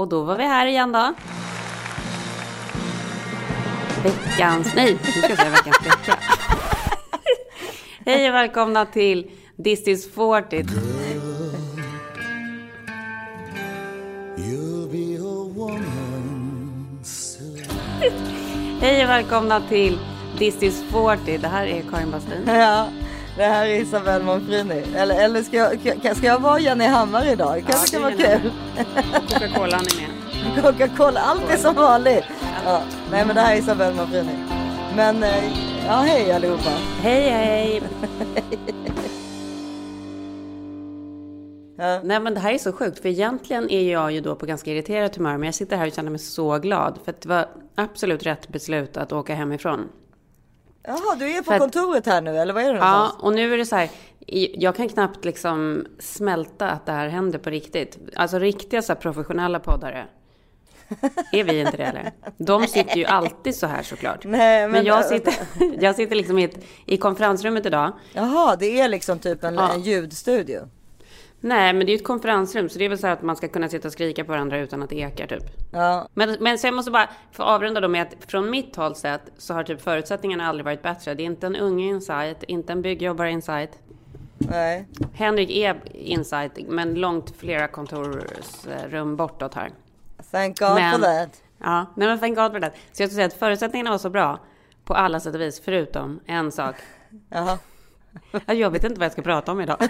Och då var vi här igen då. Veckans, nej, nu ska jag säga veckans vecka. Hej och välkomna till This is 40. You'll be a woman soon. Hej och välkomna till This is 40. Det här är Karin Bastin. Ja, det här är Isabelle Monfrini. Eller, eller ska, jag, ska- jag vara Jenny Hammar idag? Kanske kan det vara kul. Coca-Cola är med. Coca-Cola, allt är som vanligt. Ja, nej men det här är Isabelle Monfrini. Men eh, ja, hej allihopa. Hej hej! Ja. Nej men det här är så sjukt för egentligen är jag ju då på ganska irriterat humör men jag sitter här och känner mig så glad för att det var absolut rätt beslut att åka hemifrån. Jaha, du är på att- kontoret här nu eller vad är det Ja, någonstans? och nu är det så här. Jag kan knappt liksom smälta att det här händer på riktigt. Alltså riktiga så här professionella poddare. Är vi inte det eller? De sitter ju alltid så här såklart. Nej, men- men jag sitter, jag sitter liksom i, ett, i konferensrummet idag. Jaha, det är liksom typ en, Ja. en ljudstudio. Nej, men det är ju ett konferensrum så det är väl så här att man ska kunna sitta och skrika på varandra utan att det ekar typ. Ja, Men, men så jag måste bara få avrunda då med att från mitt håll sett så har typ förutsättningarna aldrig varit bättre. Det är inte en unge insight, inte en byggjobbare insight. nej. Henrik är insight, men långt flera kontorsrum bortåt här. Thank God Men- for that. Ja, nej men thank God for that. Så jag skulle säga att förutsättningarna var så bra på alla sätt och vis, förutom en sak. Jaha. Ja, Jag vet inte vad jag ska prata om idag.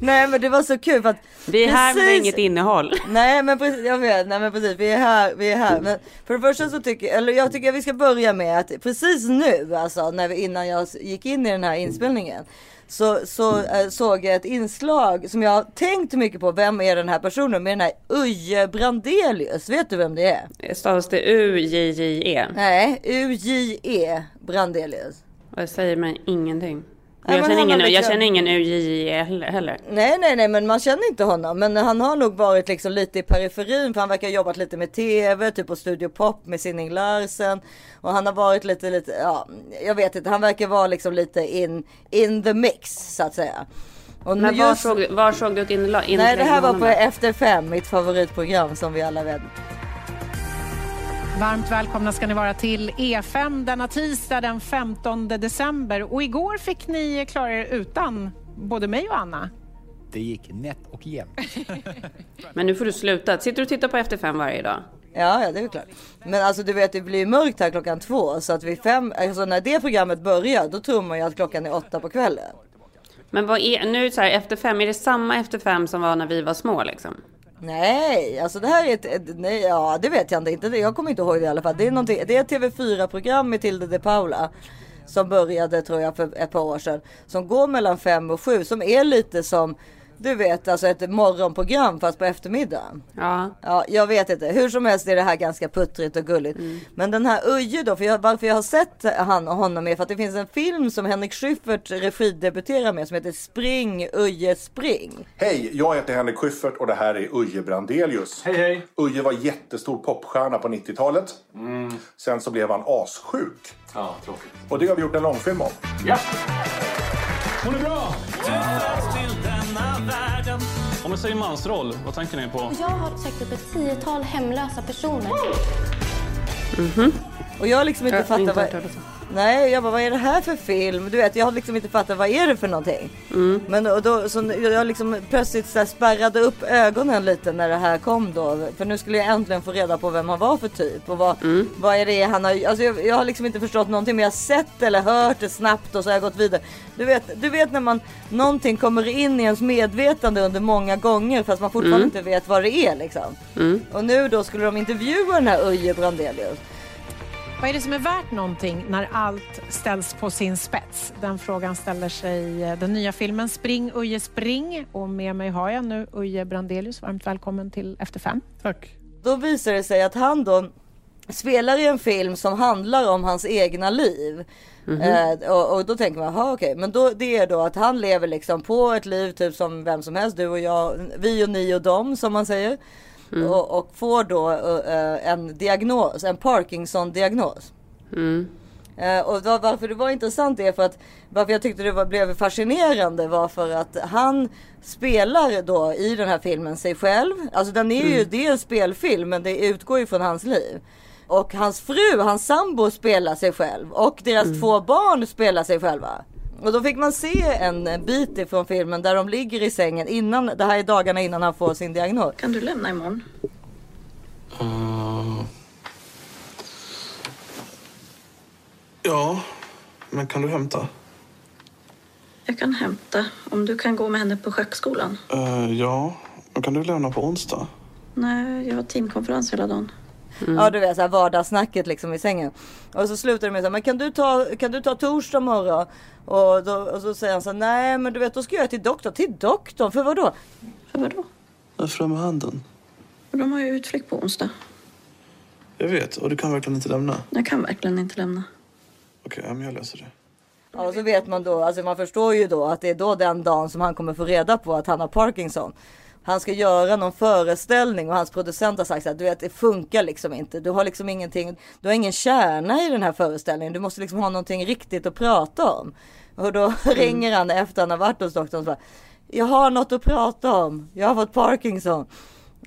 Nej men det var så kul för att Vi är här med precis- inget innehåll. Nej men precis, jag vet, nej men precis, vi är här, vi är här. Men för det första så tycker eller jag tycker att vi ska börja med att precis nu, alltså när vi, innan jag gick in i den här inspelningen. Så, så eh, såg jag ett inslag som jag har tänkt mycket på. Vem är den här personen? Med den här Uje Brandelius. Vet du vem det är? Stavas det U-J-J-E? Nej, U-J-E Brandelius. Det säger mig ingenting. Men jag, men känner ingen, har jag liksom- känner ingen U-J-J-E heller-. Nej, nej, nej, men man känner inte honom. Men han har nog varit liksom lite i periferin för han verkar ha jobbat lite med tv, typ på Studio Pop med Sinning Larsen. Och han har varit lite, lite, ja, jag vet inte, han verkar vara liksom lite in, in the mix så att säga. Och Men var, just- såg, var såg du ett inlägg Nej, det här var på? Efter Fem, mitt favoritprogram som vi alla vet. Varmt välkomna ska ni vara till E5 denna tisdag den 15 december. Och igår fick ni klara er utan både mig och Anna. Det gick nätt och jämnt. Men nu får du sluta. Sitter du och tittar på Efter fem varje dag? Ja, ja, det är klart. Men alltså du vet, det blir mörkt här klockan två. Så att vid fem, alltså när det programmet börjar, då tror man ju att klockan är åtta på kvällen. Men vad är, nu så här, Efter fem, är det samma Efter fem som var när vi var små liksom? Nej, alltså det här är ett, ett nej, ja det vet jag inte, inte. Jag kommer inte ihåg det i alla fall. Det är, det är ett TV4-program med Tilde de Paula. Som började tror jag för ett par år sedan. Som går mellan fem och sju. Som är lite som, du vet alltså ett morgonprogram fast på eftermiddagen. Ja. Ja, jag vet inte. Hur som helst är det här ganska puttrigt och gulligt. Men den här Uje då, för jag, varför jag har sett han och honom är för att det finns en film som Henrik Schyffert regidebuterar med som heter Spring Uje Spring. Hej, jag heter Henrik Schyffert och det här är Uje Brandelius. Hej, hej. Uje var jättestor popstjärna på 90-talet. Sen så blev han assjuk. Ja, tråkigt. Och det har vi gjort en långfilm om. Ja. Hon är bra! Om jag säger mansroll, vad tänker ni på? Jag har sökt upp ett tiotal hemlösa personer. Och jag har liksom inte Jag har inte fattat hört vad... Nej, jag bara, vad är det här för film? Du vet, jag har liksom inte fattat vad är det för någonting. Men då, då så jag liksom plötsligt så här spärrade upp ögonen lite när det här kom då. För nu skulle jag äntligen få reda på vem han var för typ. Och vad, vad är det han har... Alltså jag, jag har liksom inte förstått någonting. Men jag har sett eller hört det snabbt och så har jag gått vidare. Du vet, du vet när man... Någonting kommer in i ens medvetande under många gånger fast man fortfarande inte vet vad det är liksom. Och nu då skulle de intervjua den här Uje Brandelius. Vad är det som är värt någonting när allt ställs på sin spets? Den frågan ställer sig eh, den nya filmen Spring Uje Spring. Och med mig har jag nu Uje Brandelius. Varmt välkommen till Efter fem. Tack. Då visar det sig att han då spelar i en film som handlar om hans egna liv. Eh, och, och då tänker man, okej, men då, det är då att han lever liksom på ett liv typ som vem som helst, du och jag, vi och ni och dem som man säger. Och, och får då eh, en diagnos, en Parkinson-diagnos. Eh, och då, varför det var intressant är för att varför jag tyckte det var, blev fascinerande var för att han spelar då i den här filmen sig själv. Alltså den är ju, det är en spelfilm men det utgår ju från hans liv. Och hans fru, hans sambo spelar sig själv och deras två barn spelar sig själva. Och då fick man se en bit ifrån filmen där de ligger i sängen innan, det här är dagarna innan han får sin diagnos. Kan du lämna imorgon? Eh, Ja, men kan du hämta? Jag kan hämta om du kan gå med henne på schackskolan. Eh, ja, men kan du lämna på onsdag? Nej, jag har teamkonferens hela dagen. Ja du vet så här vardagssnacket liksom i sängen. Och så slutar det med så här, men kan du ta, kan du ta torsdag morgon? Och, då, och så säger han så här, nej men du vet då ska jag till doktorn. Till doktorn? För vad då? För vadå? Är framme handen. Och de har ju utflykt på onsdag. Jag vet, och du kan verkligen inte lämna. Jag kan verkligen inte lämna. Okej, ja, men jag löser det. Ja, och så vet man då, alltså man förstår ju då att det är då den dagen som han kommer få reda på att han har Parkinson. Han ska göra någon föreställning och hans producent har sagt så här, du vet det funkar liksom inte. Du har liksom ingenting, du har ingen kärna i den här föreställningen. Du måste liksom ha någonting riktigt att prata om. Och då ringer han efter han har varit hos doktorn och bara, jag har något att prata om. Jag har fått Parkinson.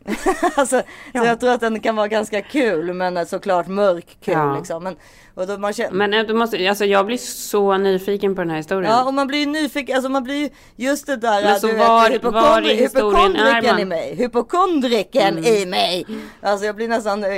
alltså, Så jag tror att den kan vara ganska kul men såklart mörk kul Ja. liksom. Men, och då man känner, Men eh, du måste, alltså jag blir så nyfiken på den här historien. Ja och man blir ju nyfiken, alltså man blir ju just det där Men så du var- vet, var i historien är hypokondriken i mig. Hypokondriken Mm. i mig. Alltså jag blir nästan eh,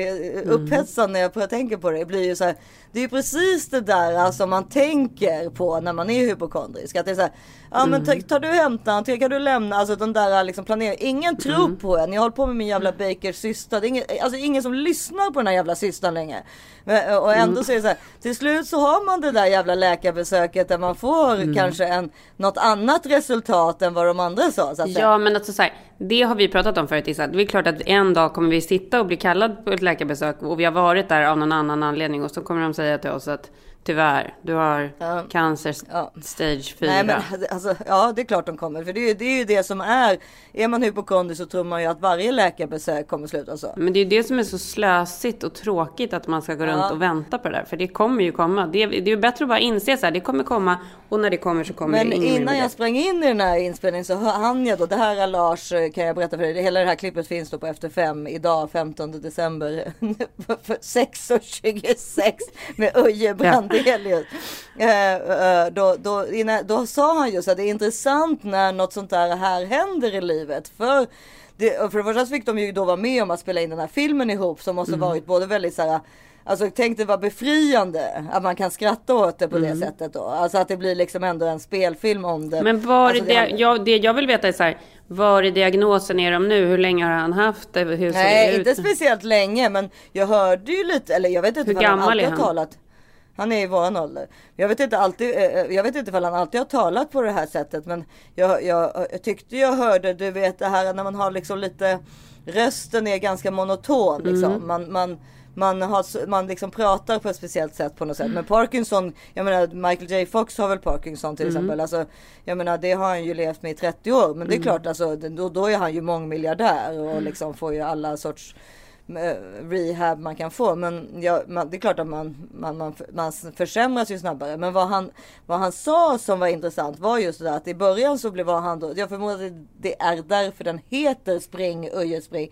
upphetsad när jag tänker på det. Det blir ju så här, det är ju precis det där alltså, man tänker på när man är hypokondrisk. Att det är så här, ja men Mm. ta- tar du hämta, kan du lämna, alltså den där liksom planeringen. Ingen tror Mm. på en. Jag håller på med min jävla Bakers syster. Det är ingen, alltså ingen som lyssnar på den här jävla systern längre. Men, och ändå Mm. så är det så här, till slut så har man det där jävla läkarbesöket där man får Mm. kanske en, något annat resultat än vad de andra sa. Så att. Ja, men alltså så här, det har vi pratat om förut Issa. Det är klart att en dag kommer vi sitta och bli kallad på ett läkarbesök och vi har varit där av någon annan anledning och så kommer de säga till oss att tyvärr, du har Ja. cancer Ja. stage 4. Nej, men, alltså, ja det är klart de kommer. För det är, det är ju det som är. Är man hypokondrisk så tror man ju att varje läkarbesök kommer sluta så. Men det är ju det som är så slösigt och tråkigt att man ska gå runt Ja. och vänta på det där. För det kommer ju komma. Det är, det är ju bättre att bara inse så här, det kommer komma och när det kommer så kommer Men det. Mer innan jag sprang in i den här inspelningen så hann jag då, det här är Lars eh, kan jag berätta för dig, hela det här klippet finns då på Efter Fem idag 15 december för 6.26 med Uje Brandelius. Eh, eh, då, då, innan, då sa han just att det är intressant när något sånt där här händer i livet. För det, för det första fick de ju då vara med om att spela in den här filmen ihop som måste varit både väldigt så här Alltså tänk det var befriande att man kan skratta åt det på det sättet då. Alltså att det blir liksom ändå en spelfilm om det. Men var alltså, är det, handlar- jag, det jag vill veta är så här, var i diagnosen är de nu? Hur länge har han haft det? Hur det Nej, ut? inte speciellt länge men jag hörde ju lite, eller jag vet inte Hur han gammal alltid är har han? talat. Han är i våran ålder. Jag vet inte alltid, eh, jag vet inte ifall han alltid har talat på det här sättet men jag, jag, jag tyckte jag hörde, du vet det här när man har liksom lite, rösten är ganska monoton liksom. Mm. Man, man, man, har, man liksom pratar på ett speciellt sätt på något sätt. Men Parkinson, jag menar Michael J Fox har väl Parkinson till Mm. exempel. Alltså, jag menar det har han ju levt med i 30 år. Men det är klart alltså, då, då är han ju mångmiljardär och Mm. liksom får ju alla sorts eh, rehab man kan få. Men ja, man, det är klart att man, man, man, man försämras ju snabbare. Men vad han, vad han sa som var intressant var just det där att i början så blev han då, jag förmodar att det är därför den heter Spring Uje Spring.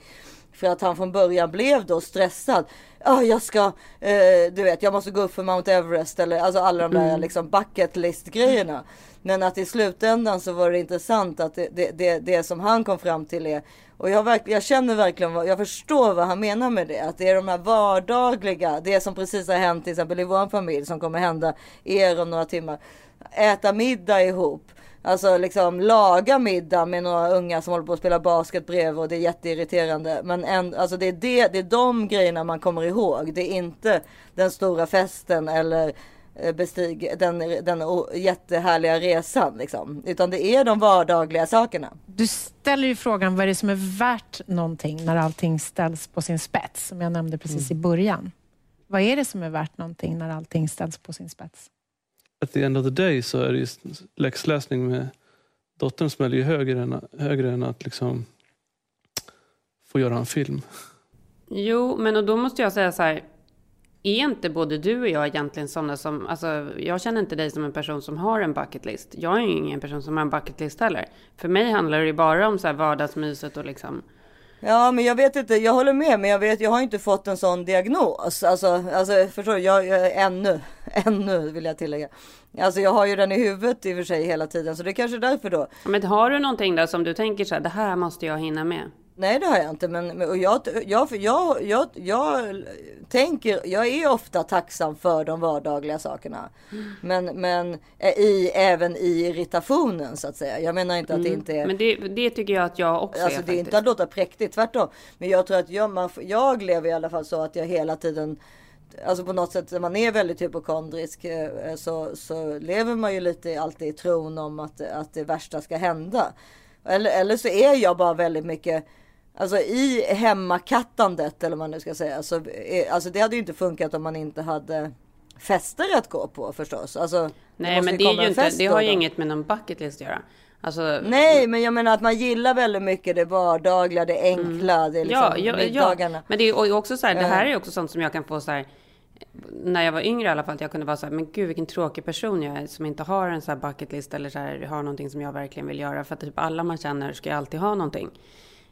För att han från början blev då stressad. Ja, jag ska, eh, du vet, jag måste gå upp för Mount Everest eller alltså alla de där liksom bucket list grejerna. Men att i slutändan så var det intressant att det, det, det, det som han kom fram till är och jag, verk, jag känner verkligen, vad, jag förstår vad han menar med det. Att det är de här vardagliga, det som precis har hänt till exempel i vår familj som kommer hända er om några timmar. Äta middag ihop. Alltså liksom laga middag med några unga som håller på att spela basket bredvid och det är jätteirriterande. Men en, alltså det, är det, det är de grejerna man kommer ihåg. Det är inte den stora festen eller eh, bestig den, den jättehärliga resan liksom. Utan det är de vardagliga sakerna. Du ställer ju frågan vad är det som är värt någonting när allting ställs på sin spets, som jag nämnde precis i början. Vad är det som är värt någonting när allting ställs på sin spets? At the end of the day så är det ju läxläsning med dottern smäller ju högre än, högre än att liksom få göra en film. Jo, men och då måste jag säga så här. är inte både du och jag egentligen sådana som, alltså jag känner inte dig som en person som har en bucket list. Jag är ju ingen person som har en bucket list heller. För mig handlar det ju bara om så här vardagsmyset och liksom Ja men jag vet inte, jag håller med men jag vet, jag har inte fått en sån diagnos. Alltså, alltså förstår du, jag, jag, ännu, ännu vill jag tillägga. Alltså jag har ju den i huvudet i och för sig hela tiden så det är kanske är därför då. Men har du någonting där som du tänker så här, det här måste jag hinna med? Nej det har jag inte men och jag, jag, jag, jag, jag tänker, jag är ofta tacksam för de vardagliga sakerna. Men, men i, även i irritationen så att säga. Jag menar inte att det inte är Mm. Men det, det tycker jag att jag också Alltså är det är inte att låta präktigt, tvärtom. Men jag tror att jag, man, jag lever i alla fall så att jag hela tiden Alltså på något sätt när man är väldigt hypokondrisk eh, så, så lever man ju lite alltid i tron om att, att det värsta ska hända. Eller, eller så är jag bara väldigt mycket Alltså i hemmakattandet eller vad man nu ska säga. Så, är, alltså det hade ju inte funkat om man inte hade fester att gå på förstås. Alltså, Nej men det är ju inte, det har ju då. inget med någon bucket list att göra. Alltså, Nej, men jag menar att man gillar väldigt mycket det vardagliga, det enkla, det är liksom ja, ja, middagarna. ja, men det är också så här, det här är ju också sånt som jag kan få så här, när jag var yngre i alla fall, att jag kunde vara så här, men gud vilken tråkig person jag är som inte har en så här bucket list eller så här, har någonting som jag verkligen vill göra. För att typ alla man känner ska ju alltid ha någonting.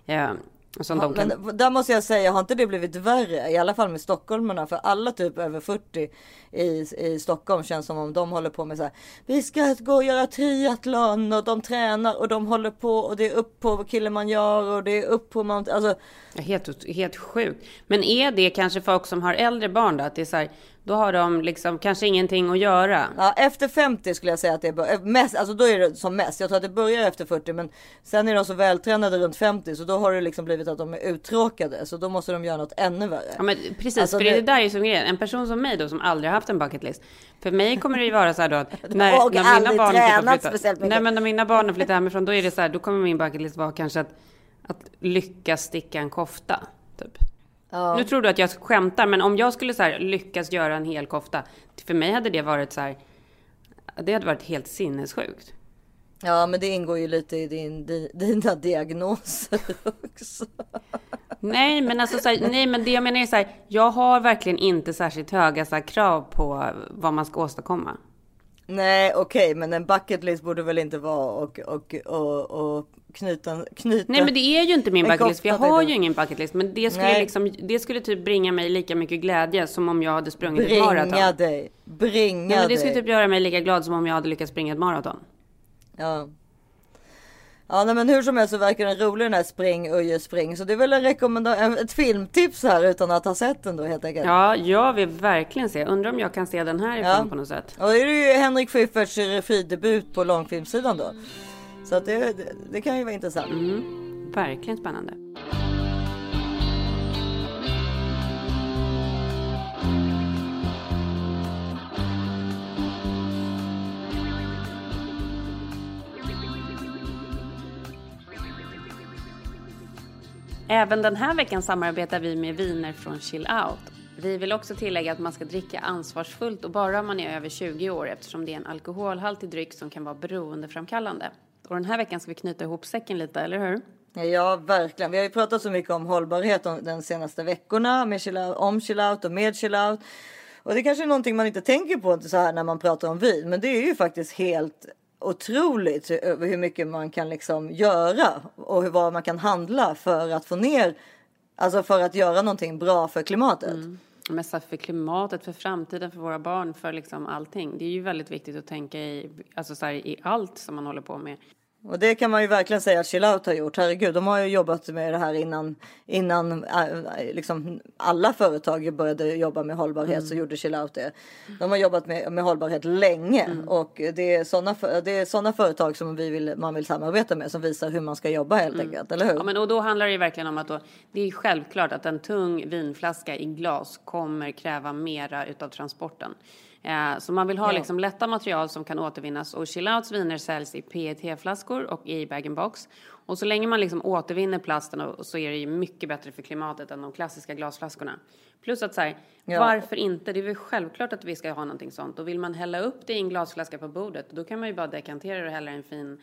Ja, Ja, kan... Men där måste jag säga, har inte det blivit värre? I alla fall med stockholmarna. För alla typ över 40 i, i Stockholm känns som om de håller på med så här. Vi ska gå och göra triathlon och de tränar och de håller på och det är upp på Kilimanjaro och det är upp på Mount... Alltså, Helt, helt sjukt. Men är det kanske folk som har äldre barn då? Att det är så här, då har de liksom kanske ingenting att göra. ja, efter 50 skulle jag säga att det är bör- mest, alltså då är det som mest. Jag tror att det börjar efter 40 men sen är de så vältränade runt 50 så då har det liksom blivit att de är uttråkade. Så då måste de göra något ännu värre. Ja men precis, Alltså, för det- det där är ju som grejen. En person som mig då som aldrig har haft en bucket list. För mig kommer det ju vara så här då att när, Och när mina barn tränat mycket. Nej men när mina barn har flyttat hemifrån då är det så här, då kommer min bucket list vara kanske att, att lyckas sticka en kofta. Typ. Ja. Nu tror du att jag skämtar, men om jag skulle så här, lyckas göra en hel kofta. För mig hade det varit så här, det hade varit helt sinnessjukt. Ja men det ingår ju lite i din, di, dina diagnoser också. Nej, men alltså så här, nej, men det jag menar är så här, jag har verkligen inte särskilt höga så här, krav på vad man ska åstadkomma. Nej okej men en bucket list borde väl inte vara och, och, och, och knyta, knyta. Nej, men det är ju inte min bucket list, för jag har ju ingen bucket list. Men det skulle, Nej. liksom, det skulle typ bringa mig lika mycket glädje som om jag hade sprungit ett Bringa maraton. dig, bringa Nej, men det dig. skulle typ göra mig lika glad som om jag hade lyckats springa ett maraton. Ja. Ja nej, men hur som helst så verkar den rolig den här spring Uje spring. Så det är väl en rekommendation, ett filmtips här utan att ha sett den då helt enkelt. Ja, jag vill verkligen se. Undrar om jag kan se den här Ja. på något sätt. Och det är ju Henrik Schyfferts regidebut på långfilmssidan då. Så att det, det, det kan ju vara intressant. Mm, verkligen spännande. Även den här veckan samarbetar vi med viner från Chill Out. Vi vill också tillägga att man ska dricka ansvarsfullt och bara om man är över 20 år eftersom det är en alkoholhaltig dryck som kan vara beroendeframkallande. Och den här veckan ska vi knyta ihop säcken lite, eller hur? Ja, verkligen. Vi har ju pratat så mycket om hållbarhet de- senaste veckorna med chill out, om chill out och med chill out. Och det kanske är någonting man inte tänker på så här när man pratar om vin, men det är ju faktiskt helt otroligt över hur mycket man kan liksom göra och hur, vad man kan handla för att få ner, alltså för att göra någonting bra för klimatet. Mm. Men så för klimatet, för framtiden, för våra barn, för liksom allting. Det är ju väldigt viktigt att tänka i, alltså så här, i allt som man håller på med. Och det kan man ju verkligen säga att Chill Out har gjort. Herregud, de har ju jobbat med det här innan, innan äh, liksom alla företag började jobba med hållbarhet så gjorde Chill Out det. De har jobbat med, med hållbarhet länge och det är sådana företag som vi vill, man vill samarbeta med som visar hur man ska jobba helt enkelt, eller hur? Ja, men och då handlar det ju verkligen om att då, det är självklart att en tung vinflaska i glas kommer kräva mera utav transporten. Eh, så man vill ha Ja. liksom lätta material som kan återvinnas och Chillouts viner säljs i PET-flaskor och i bag-in-box. Och så länge man liksom återvinner plasten så är det ju mycket bättre för klimatet än de klassiska glasflaskorna. Plus att så här, Ja. varför inte? Det är väl självklart att vi ska ha någonting sånt. Och vill man hälla upp det i en glasflaska på bordet, då kan man ju bara dekantera det och hälla en fin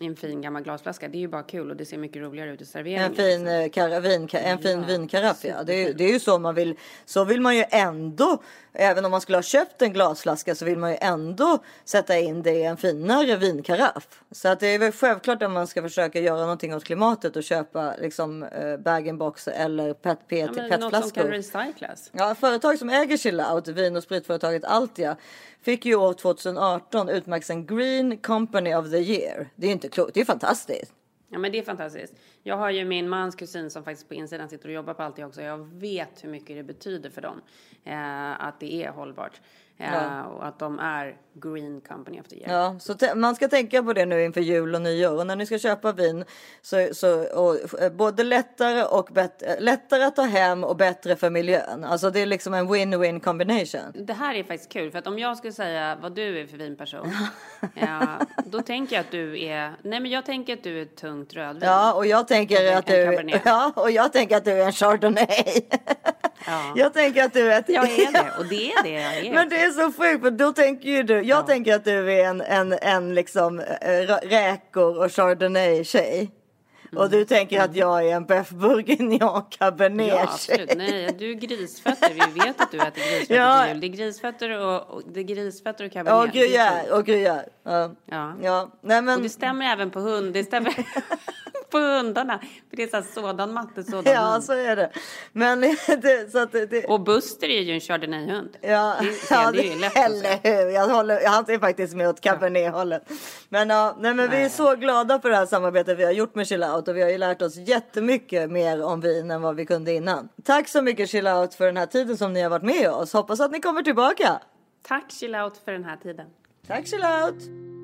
i en fin gammal glasflaska. Det är ju bara kul och det ser mycket roligare ut i serveringen. En fin, eh, kara, vin, en fin vinkaraff ja. Det är, det är ju så man vill. Så vill man ju ändå. Även om man skulle ha köpt en glasflaska så vill man ju ändå sätta in det i en finare vinkaraff. Så att det är väl självklart att man ska försöka göra någonting åt klimatet och köpa liksom eh, bag-in-box eller pet, pet, Ja, men något som petflaskor. kan recyclas. Ja, företag som äger Chillout, vin och spritföretaget Altia, fick ju år 2018 utmärkelsen Green Company of the Year. Det är inte klokt, det är fantastiskt. Ja men det är fantastiskt. Jag har ju min mans kusin som faktiskt på insidan sitter och jobbar på Altia också. Jag vet hur mycket det betyder för dem. Eh, att det är hållbart. Eh, Ja. Och att de är Green Company of the Year. Ja, så man ska tänka på det nu inför jul och nyår och när ni ska köpa vin så, så och, eh, både lättare och bättre, lättare att ta hem och bättre för miljön. Alltså det är liksom en win-win combination. Det här är faktiskt kul för att om jag skulle säga vad du är för vinperson. ja, då tänker jag att du är, nej men jag tänker att du är ett tungt rödvin. Ja, och jag tänker En att du, Cabernet. ja, och jag tänker att du är en chardonnay. Ja. Jag tänker att du är ett... Jag är det och det är det jag är. Men det är så sjukt för då tänker ju du, jag tänker att du är en, en, en liksom äh, räkor och chardonnay tjej. Och du tänker att jag är en beef bourguignon cabernet Ja, absolut. Nej, du är grisfötter. Vi vet att du äter grisfötter Ja. till jul. Det är grisfötter och, och, det är grisfötter och Ja, cabernet. Är gruyère och gruyère. Ja. Ja. Ja, nej men. Och det stämmer även på hund. Det stämmer på hundarna. För det är så här sådan matte, sådan Ja, hund. så är det. Men det, så att det, Och Buster är ju en chardonnay-hund. Ja, Det, ja det, är ju lätt eller hur. Jag, håller, jag är faktiskt med åt Cabernet-hållet. Men, ja, nej, men vi är så glada för det här samarbetet vi har gjort med Chill Out och vi har ju lärt oss jättemycket mer om vin än vad vi kunde innan. Tack så mycket Chill Out för den här tiden som ni har varit med oss. Hoppas att ni kommer tillbaka. Tack Chill Out för den här tiden. Tack Chill Out.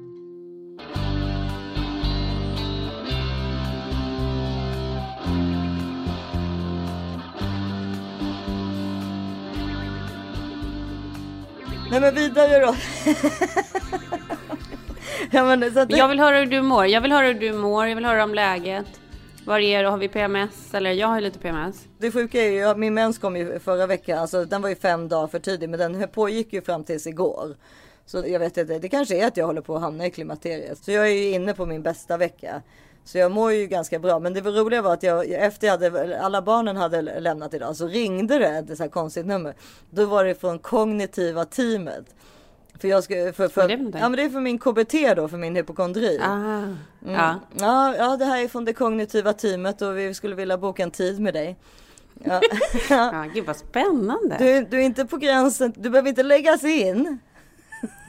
Nej men vidare då. ja, men, så att det... Jag vill höra hur du mår. Jag vill höra hur du mår. Jag vill höra om läget. Vad är det? Har vi PMS? Eller jag har lite PMS. Det sjuka är ju, min mens kom ju förra veckan, alltså den var ju fem dagar för tidig men den pågick ju fram tills igår. Så jag vet inte, det kanske är att jag håller på att hamna i klimakteriet. Så jag är ju inne på min bästa vecka. Så jag mår ju ganska bra. Men det var roliga var att jag efter jag hade, alla barnen hade lämnat idag så ringde det ett så här konstigt nummer. Då var det från kognitiva teamet. För jag ska, för, för, ja men det är för min KBT då, för min hypokondri. Ah, Mm. ja. Ja, ja, det här är från det kognitiva teamet och vi skulle vilja boka en tid med dig. Ja. ja, gud vad spännande. Du, du är inte på gränsen, du behöver inte läggas in.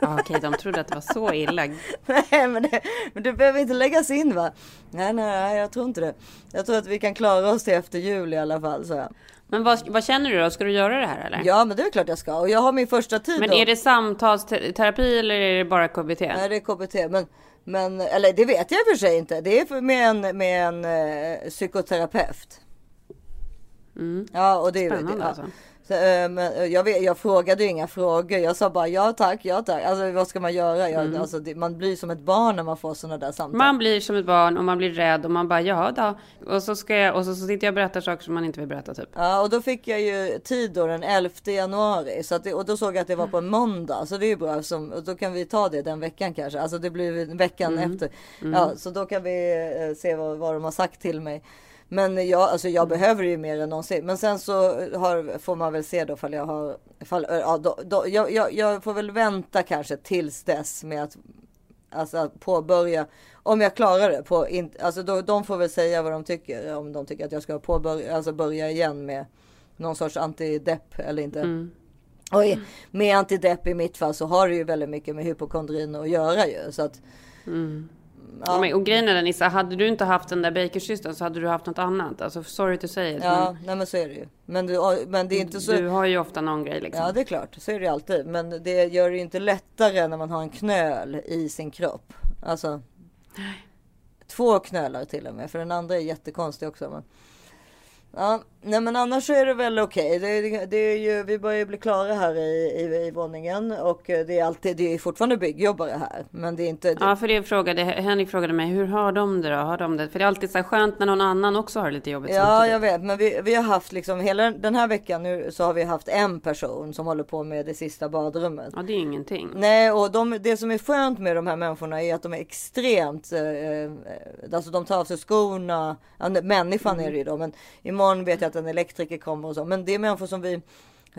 Ja, okej, de trodde att det var så illa. Nej, men, det, men du behöver inte läggas in va? Nej, nej, jag tror inte det. Jag tror att vi kan klara oss till efter jul i alla fall. Så. Men vad, vad känner du då? Ska du göra det här eller? Ja, men det är klart jag ska. Och jag har min första tid Men då. är det samtalsterapi eller är det bara KBT? Nej, det är KBT. Men, men, eller det vet jag i och för sig inte. Det är med en, med en eh, psykoterapeut. Ja, och det är Spännande ja. alltså. Så, eh, men jag, vet, jag frågade ju inga frågor. Jag sa bara ja tack, ja tack. Alltså vad ska man göra? Jag, alltså, det, man blir som ett barn när man får sådana där samtal. Man blir som ett barn och man blir rädd och man bara ja då. Och så ska jag och så, så sitter jag och berättar saker som man inte vill berätta typ. Ja, och då fick jag ju tid då den 11 januari. Så det, och då såg jag att det var på en måndag. Så det är ju bra. Som, och då kan vi ta det den veckan kanske. Alltså det blir veckan efter. Ja, så då kan vi eh, se vad, vad de har sagt till mig. Men jag, alltså jag behöver ju mer än någonsin. Men sen så har, får man väl se då ifall jag har... Ifall, ja, då, då, jag, jag, jag får väl vänta kanske tills dess med att Alltså att påbörja, om jag klarar det, på, in, alltså då, de får väl säga vad de tycker. Om de tycker att jag ska påbörja, alltså börja igen med någon sorts antidepp eller inte. Och i, med antidepp i mitt fall så har det ju väldigt mycket med hypokondrin att göra ju. Så att, Ja. Men, och grejen är den Issa, hade du inte haft den där bakersystern så hade du haft något annat. Alltså sorry to say it. ja, nej men så är det ju. Men, det- men det är inte så. men du har ju ofta någon grej liksom. Ja det är klart, så är det ju alltid. Men det gör det ju inte lättare när man har en knöl i sin kropp. Alltså. Två knölar till och med, för den andra är jättekonstig också. Men, Ja, nej men annars så är det väl okej. Det, det, det är ju, vi börjar ju bli klara här i, i, i våningen och det är alltid, det är fortfarande byggjobbare här. Men det är inte... Ja, för det frågade, Henrik frågade mig, hur har de det då? Har de det? För det är alltid så skönt när någon annan också har det lite jobbigt Ja, samtidigt. jag vet, men vi, vi har haft liksom hela den här veckan nu så har vi haft en person som håller på med det sista badrummet. Ja, det är ingenting. Nej, och de, det som är skönt med de här människorna är att de är extremt, eh, eh, alltså de tar av sig skorna, människan Mm. är det ju då, men imorgon vet jag att en elektriker kommer och så, men det är människor som vi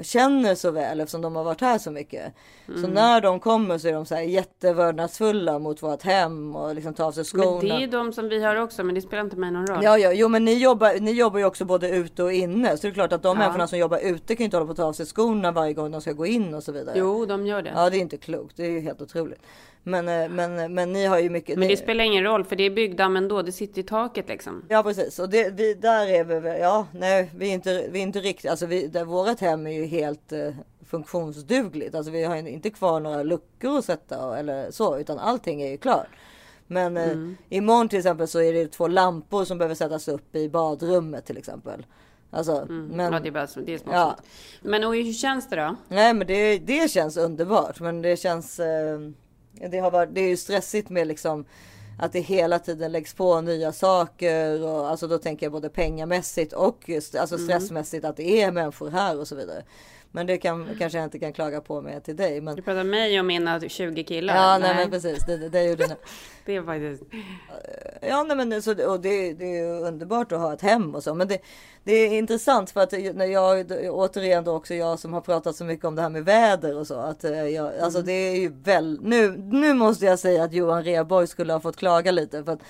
känner så väl eftersom de har varit här så mycket. Så Mm. när de kommer så är de så här jättevördnadsfulla mot vårt hem och liksom tar av sig skorna. Men det är ju de som vi har också, men det spelar inte mig någon roll. Ja, ja, jo, men ni jobbar, ni jobbar ju också både ute och inne. Så det är klart att de Ja. människorna som jobbar ute kan ju inte hålla på att ta av sig skorna varje gång de ska gå in och så vidare. Jo, de gör det. Ja, det är inte klokt. Det är ju helt otroligt. Men, eh, men, men ni har ju mycket. Men ni, det spelar ingen roll, för det är byggdamm ändå. Det sitter i taket liksom. Ja, precis. Och det, vi, där är vi väl. Ja, nej, vi är inte, vi är inte riktigt. Alltså, vi, där, vårat hem är ju helt eh, funktionsdugligt. Alltså, vi har inte kvar några luckor att sätta eller så, utan allting är ju klart. Men eh, Mm. imorgon till exempel så är det två lampor som behöver sättas upp i badrummet till exempel. Alltså, men, Mm. Ja, det är bara det är. Ja. Men och hur känns det då? Nej men det, det känns underbart. Men det känns... Eh, det, har varit, det är ju stressigt med liksom att det hela tiden läggs på nya saker. Och, alltså då tänker jag både pengamässigt och just, alltså Mm. stressmässigt att det är människor här och så vidare. Men det kan, kanske jag inte kan klaga på med till dig. Men, Du pratar mig och mina 20 killar? ja nej, men precis. Det, det, det är ju dina, Det är faktiskt... Ja, nej, men så, och det, det är ju underbart att ha ett hem och så. Men det, det är intressant för att när jag återigen då också jag som har pratat så mycket om det här med väder och så. Att eh, jag, alltså det är ju väl nu. Nu måste jag säga att Johan Rheborg skulle ha fått klaga lite för att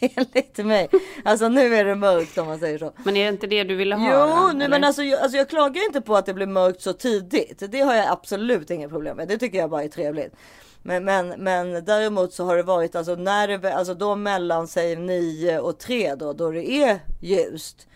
enligt mig. Alltså nu är det mörkt om man säger så. Men är det inte det du ville ha? Jo, då, nu, men alltså jag, alltså jag klagar inte på att det blir mörkt så tidigt. Det har jag absolut inga problem med. Det tycker jag bara är trevligt. Men, men, men däremot så har det varit alltså när det, alltså då mellan säg 9 och 3 då, då det är ljust.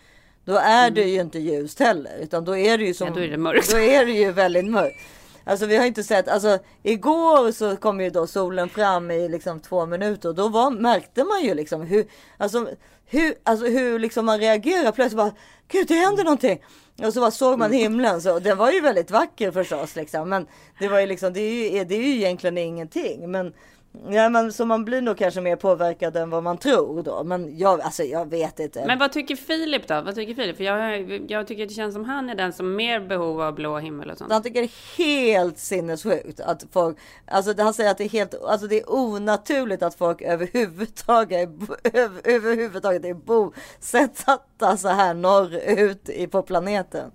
Då är det ju inte ljust heller, utan då är det ju som. Mm. Ja, då är det mörkt. Då är det ju väldigt mörkt. Alltså vi har inte sett, alltså igår så kom ju då solen fram i liksom två minuter och då var, märkte man ju liksom hur, alltså hur, alltså hur liksom man reagerar plötsligt bara, gud det händer någonting. Och så bara såg man himlen så den var ju väldigt vacker förstås liksom. Men det var ju liksom, det är ju, det är ju egentligen ingenting. Men, ja, men så man blir nog kanske mer påverkad än vad man tror då. Men jag, alltså jag vet inte. Men vad tycker Filip då? Vad tycker Filip? För jag, jag tycker det känns som han är den som mer behov av blå himmel och sånt. Han tycker det är helt sinnessjukt att folk, alltså han säger att det är helt, alltså det är onaturligt att folk överhuvudtaget, över, överhuvudtaget är bosatta så här norrut i, på planeten.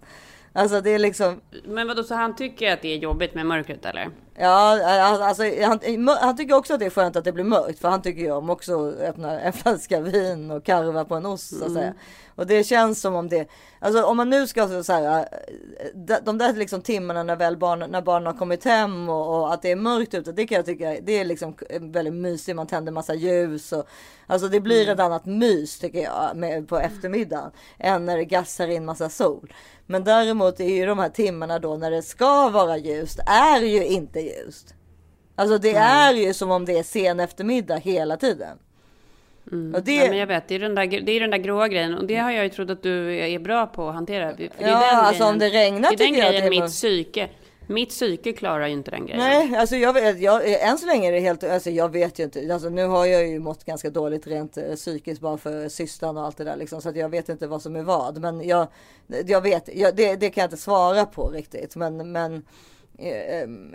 Alltså det är liksom, Men vadå, så han tycker att det är jobbigt med mörkret eller? Ja alltså han, han tycker också att det är skönt att det blir mörkt för han tycker ju om också att öppna en flaska vin och karva på en ost så att Mm. säga. Och det känns som om det, alltså om man nu ska så här, de- de där liksom timmarna när väl barn, när barnen har kommit hem och, och att det är mörkt ute, det kan jag tycka, det är liksom väldigt mysigt, man tänder massa ljus och alltså det blir Mm. ett annat mys tycker jag med, på eftermiddagen än när det gassar in massa sol. Men däremot är ju de här timmarna då när det ska vara ljust är ju inte ljust. Alltså det är ju som om det är sen eftermiddag hela tiden. Och det, Ja, men jag vet, det är, den där, det är den där gråa grejen och det har jag ju trott att du är bra på att hantera. För Ja, alltså om det regnar det är den jag grejen mitt psyke. Mitt psyke klarar ju inte den grejen. Nej, alltså jag vet, jag, än så länge är det helt, alltså jag vet ju inte, alltså nu har jag ju mått ganska dåligt rent eh, psykiskt bara för systern och allt det där liksom, så att jag vet inte vad som är vad. Men jag, jag vet, jag, det, det kan jag inte svara på riktigt, men, men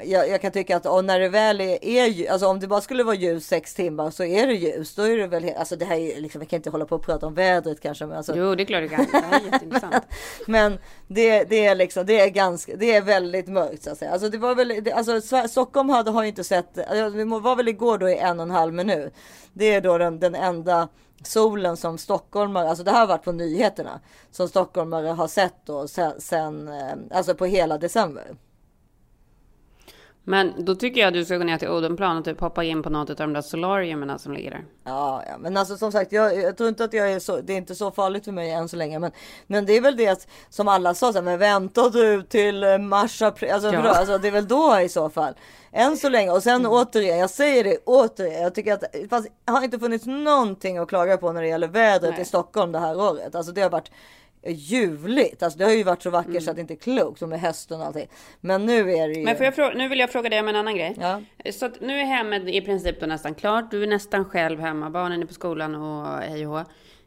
jag, jag kan tycka att när det väl är, är alltså om det bara skulle vara ljus sex timmar så är det ljus. Då är det väl, alltså det här är liksom, vi kan inte hålla på och prata om vädret kanske. Men alltså, Jo, det är klart det kan. Det här är jätteintressant. men det, det är liksom, det är ganska, det är väldigt mörkt så att säga. Alltså det var väl, det, alltså Stockholm hade, har ju inte sett, alltså, det var väl igår då i en och en halv minut. Det är då den, den enda solen som stockholmare, alltså det här har varit på nyheterna, som stockholmare har sett då sen, sen eh, alltså på hela december. Men då tycker jag att du ska gå ner till Odenplan och typ hoppa in på något av de där solariumerna som ligger där. Ja, ja, men alltså som sagt, jag, jag tror inte att jag är så, det är inte så farligt för mig än så länge. Men, men det är väl det som alla sa, så här, men vänta du till eh, mars, april, alltså, Ja. bra, alltså det är väl då i så fall. Än så länge, och sen återigen, jag säger det återigen, jag tycker att det har inte funnits någonting att klaga på när det gäller vädret Nej. i Stockholm det här året. Alltså det har varit ljuvligt. Alltså det har ju varit så vackert så att det inte är klokt och med hösten och allting. Men nu är det ju. Men får jag fråga, nu vill jag fråga dig om en annan grej. Ja. Så att nu är hemmet i princip nästan klart. Du är nästan själv hemma. Barnen är på skolan och hej och.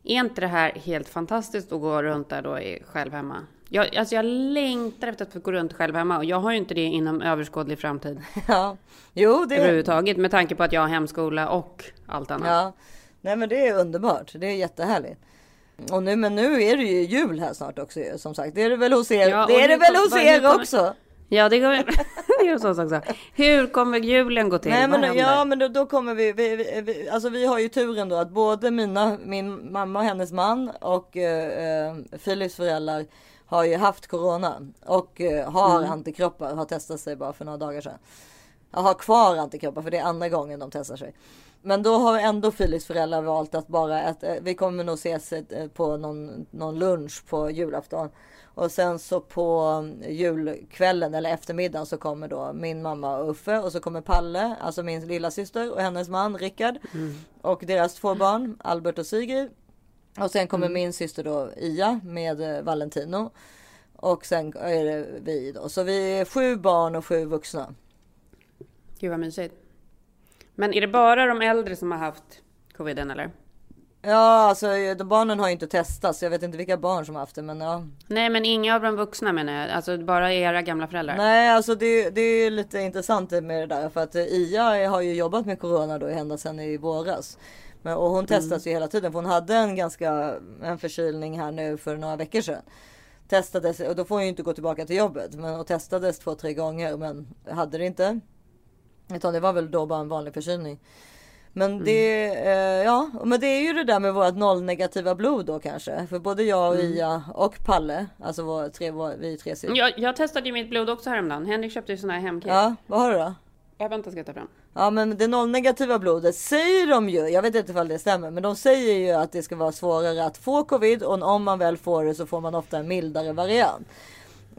Är inte det här helt fantastiskt att gå runt där då själv hemma? Jag, alltså jag längtar efter att få gå runt själv hemma och jag har ju inte det inom överskådlig framtid Ja. Jo, det överhuvudtaget med tanke på att jag har hemskola och allt annat. Ja, nej men det är underbart. Det är jättehärligt. Och nu, men nu är det ju jul här snart också som sagt. Det är det väl hos er? Ja, det är det väl hos er kommer- också? Ja, det går det är också. Hur kommer julen gå till? Nej men ja men då, då kommer vi, vi, vi, vi, alltså vi har ju turen då att både mina, min mamma och hennes man och eh, eh, Philips föräldrar har ju haft corona och eh, har Mm. antikroppar, har testat sig bara för några dagar sedan. Jag har kvar antikroppar för det är andra gången de testar sig. Men då har ändå Philips föräldrar valt att bara äta, vi kommer nog ses eh, på någon, någon lunch på julafton. Och sen så på mm, julkvällen eller eftermiddagen så kommer då min mamma och Uffe och så kommer Palle, alltså min lilla syster och hennes man Rickard. Och deras två barn, Albert och Sigrid. Och sen kommer min syster då Ia med eh, Valentino. Och sen är det vi då. Så vi är sju barn och sju vuxna. Gud vad mysigt. Men är det bara de äldre som har haft coviden eller? Ja, alltså de barnen har ju inte testats. så Jag vet inte vilka barn som har haft det, men ja. Nej, men inga av de vuxna menar jag. Alltså bara era gamla föräldrar. Nej, alltså det, det är lite intressant med det där för att Ia har ju jobbat med corona då ända sedan i våras. Men, och hon testas ju hela tiden för hon hade en ganska en förkylning här nu för några veckor sedan. Testades och då får hon ju inte gå tillbaka till jobbet men och testades två tre gånger men hade det inte. Utan det var väl då bara en vanlig förkylning. Men det, eh, ja, men det är ju det där med vårt nollnegativa blod då kanske. För både jag och Ia och Palle, alltså vår, tre, vår, vi tre syskon. Jag, jag testade ju mitt blod också häromdagen. Henrik köpte ju såna här hemkit. Ja, vad har du då? Jag väntar ska jag ta fram. Ja men det nollnegativa blodet säger de ju, jag vet inte ifall det stämmer, men de säger ju att det ska vara svårare att få covid och om man väl får det så får man ofta en mildare variant.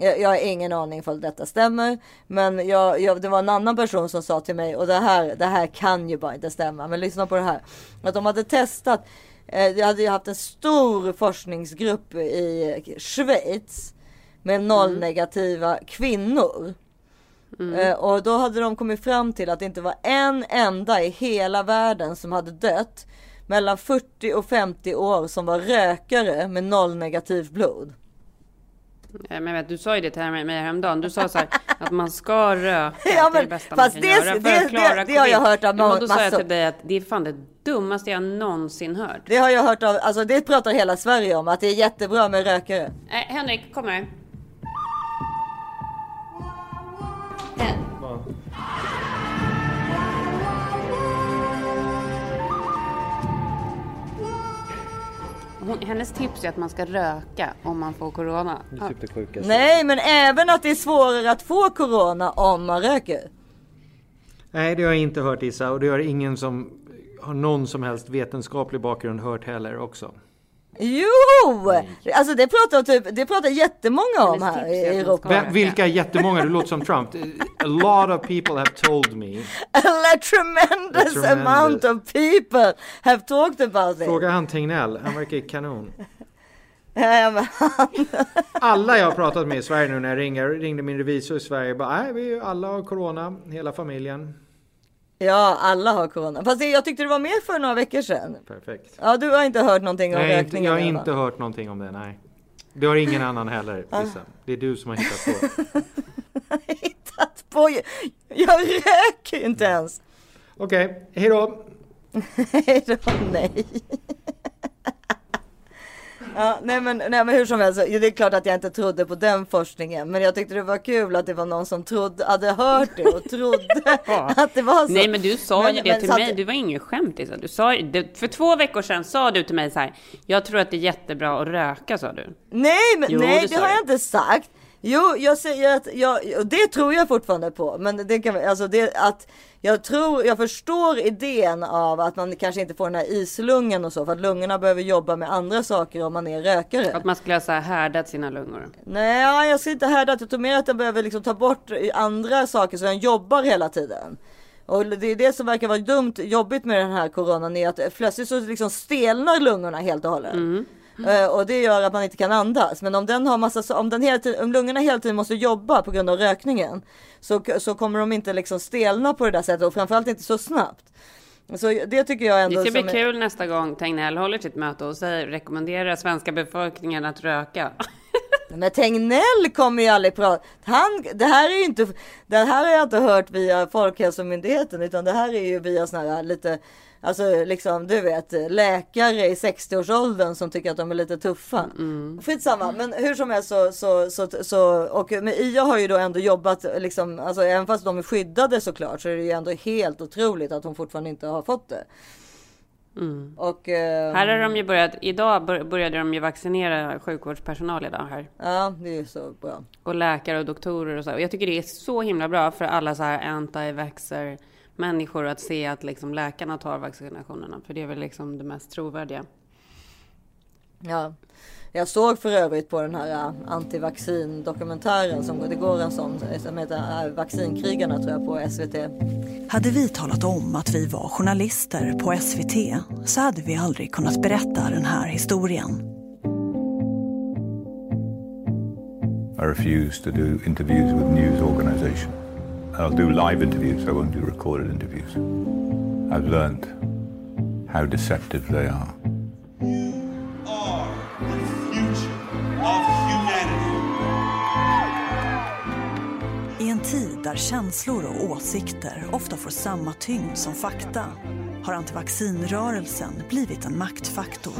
Jag, jag har ingen aning ifall detta stämmer, men jag, jag, det var en annan person som sa till mig och det här, det här kan ju bara inte stämma, men lyssna på det här. Att de hade testat, eh, jag hade ju haft en stor forskningsgrupp i Schweiz med nollnegativa kvinnor. Eh, och då hade de kommit fram till att det inte var en enda i hela världen som hade dött mellan 40 och 50 år som var rökare med noll negativt blod. Eh, Men vet, du sa ju det till mig häromdagen. Du sa så här att man ska röka. Ja, det är men det bästa man kan det- göra för det- att klara det- det har jag hört av men Då sa jag massor. till dig att det är fan det dummaste jag någonsin hört. Det har jag hört av, alltså det pratar hela Sverige om att det är jättebra med rökare. Eh, Henrik, kom här. Hon, hennes tips är att man ska röka om man får corona. Det är typ det sjukaste. Nej men även att det är svårare att få corona om man röker. Nej, det har jag inte hört Issa och det har ingen som har någon som helst vetenskaplig bakgrund hört heller också. Jo! Alltså det pratar, typ, det pratar jättemånga om här i Europa. Vem, vilka jättemånga? Du låter som Trump. A lot of people have told me. A tremendous, A tremendous. amount of people have talked about it. Fråga han Tegnell, han verkar ju kanon. Alla jag har pratat med i Sverige nu när jag ringer, ringde min revisor i Sverige bara nej, vi alla har corona, hela familjen. Ja, alla har corona. Fast jag tyckte det var mer för några veckor sedan. Perfekt. Ja, du har inte hört någonting om Nej, rökningen? jag har inte hört någonting om det, nej. Det har ingen annan heller, Lisa. Det är du som har hittat på. hittat på. Jag röker ju inte ens. Okej, hej då. Hej då, nej. Ja, nej, men, nej men hur som helst, det är klart att jag inte trodde på den forskningen. Men jag tyckte det var kul att det var någon som trodde, hade hört det och trodde att det var så. Nej men du sa Men- ju det men till att- mig, det var ingen skämt Lisa. Du sa, det, för två veckor sedan sa du till mig så här, jag tror att det är jättebra att röka sa du. Nej, men, Jo, nej det det har du. jag inte sagt. Jo, jag säger att jag, och det tror jag fortfarande på. Men det kan alltså det att jag tror, jag förstår idén av att man kanske inte får den här islungen och så. För att lungorna behöver jobba med andra saker om man är rökare. Att man skulle ha så här härdat sina lungor. Nej, jag ser inte här att jag tror mer att den behöver liksom ta bort andra saker så den jobbar hela tiden. Och det är det som verkar vara dumt, jobbigt med den här coronan är att plötsligt så liksom stelnar lungorna helt och hållet. Eh, och det gör att man inte kan andas. Men om den har massa, om, den hela tiden, om lungorna hela tiden måste jobba på grund av rökningen så, så kommer de inte liksom stelna på det där sättet och framförallt inte så snabbt. Så det tycker jag ändå Det ska bli är- kul nästa gång Tegnell håller sitt möte och säger, rekommenderar svenska befolkningen att röka. Men Tegnell kommer ju aldrig prata. Han, det här är ju inte, det här har jag inte hört via Folkhälsomyndigheten utan det här är ju via såna här lite, alltså liksom du vet läkare i 60-årsåldern som tycker att de är lite tuffa. Skitsamma, men hur som helst så, så, så, så och med IA har ju då ändå jobbat liksom, alltså även fast de är skyddade såklart så är det ju ändå helt otroligt att hon fortfarande inte har fått det. Och, eh, Här har de ju börjat, idag bör- började de ju vaccinera sjukvårdspersonal idag här. Ja, det är ju så bra. Och läkare och doktorer och så. Och jag tycker det är så himla bra för alla så här anti-vaxxer människor att se att liksom läkarna tar vaccinationerna. För det är väl liksom det mest trovärdiga. Ja, jag såg för övrigt på den här äh, antivaccin dokumentären som det går en sån som heter äh, Vaccinkrigarna tror jag på SVT. Hade vi talat om att vi var journalister på SVT så hade vi aldrig kunnat berätta den här historien. I refuse to do interviews with news organisation. I'll do live interviews, I won't do recorded interviews. I've learned how deceptive they are. I en tid där känslor och åsikter ofta får samma tyngd som fakta har antivaccinrörelsen blivit en maktfaktor.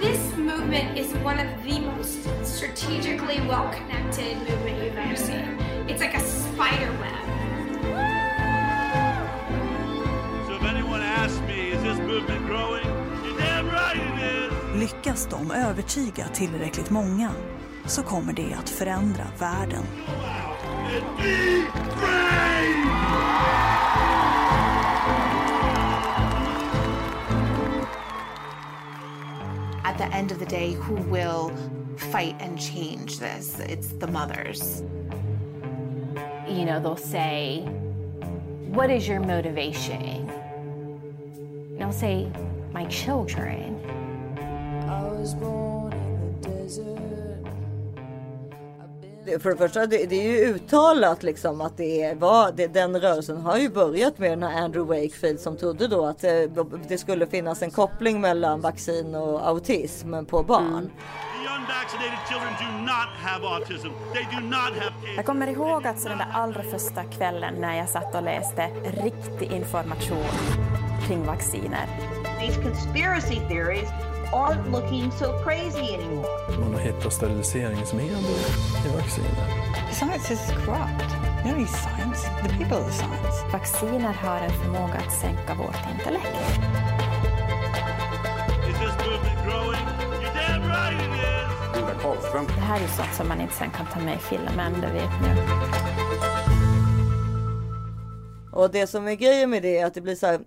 This movement is one of the most strategically well connected movement you've ever seen. It's like a spider web. So if anyone asks me, is this movement growing? You're damn right it is! Lyckas de övertyga tillräckligt många så kommer det att förändra världen. At the end of the day, who will fight and change this? It's the mothers. You know, they'll say, What is your motivation? And I'll say, My children. I was born in the desert. Det- För det första, det, det är ju uttalat liksom att det vad det, den rörelsen har ju börjat med den här Andrew Wakefield som trodde då att eh, det skulle finnas en koppling mellan vaccin och autism på barn. Have Jag kommer ihåg att så den där allra första kvällen när jag satt och läste riktig information kring vacciner. These conspiracy theories aren't looking so crazy anymore. Man har hittat steriliseringsmedel i vacciner. Science is corrupt. No, it's science. The people are science. Vacciner har en förmåga att sänka vårt intellekt. Is this movement growing? You're damn right it is! Linda Karlström. Det här är ju sånt som man inte sen kan ta med i filmen, det vet ni. Och det som är grejen med det är att det blir så här.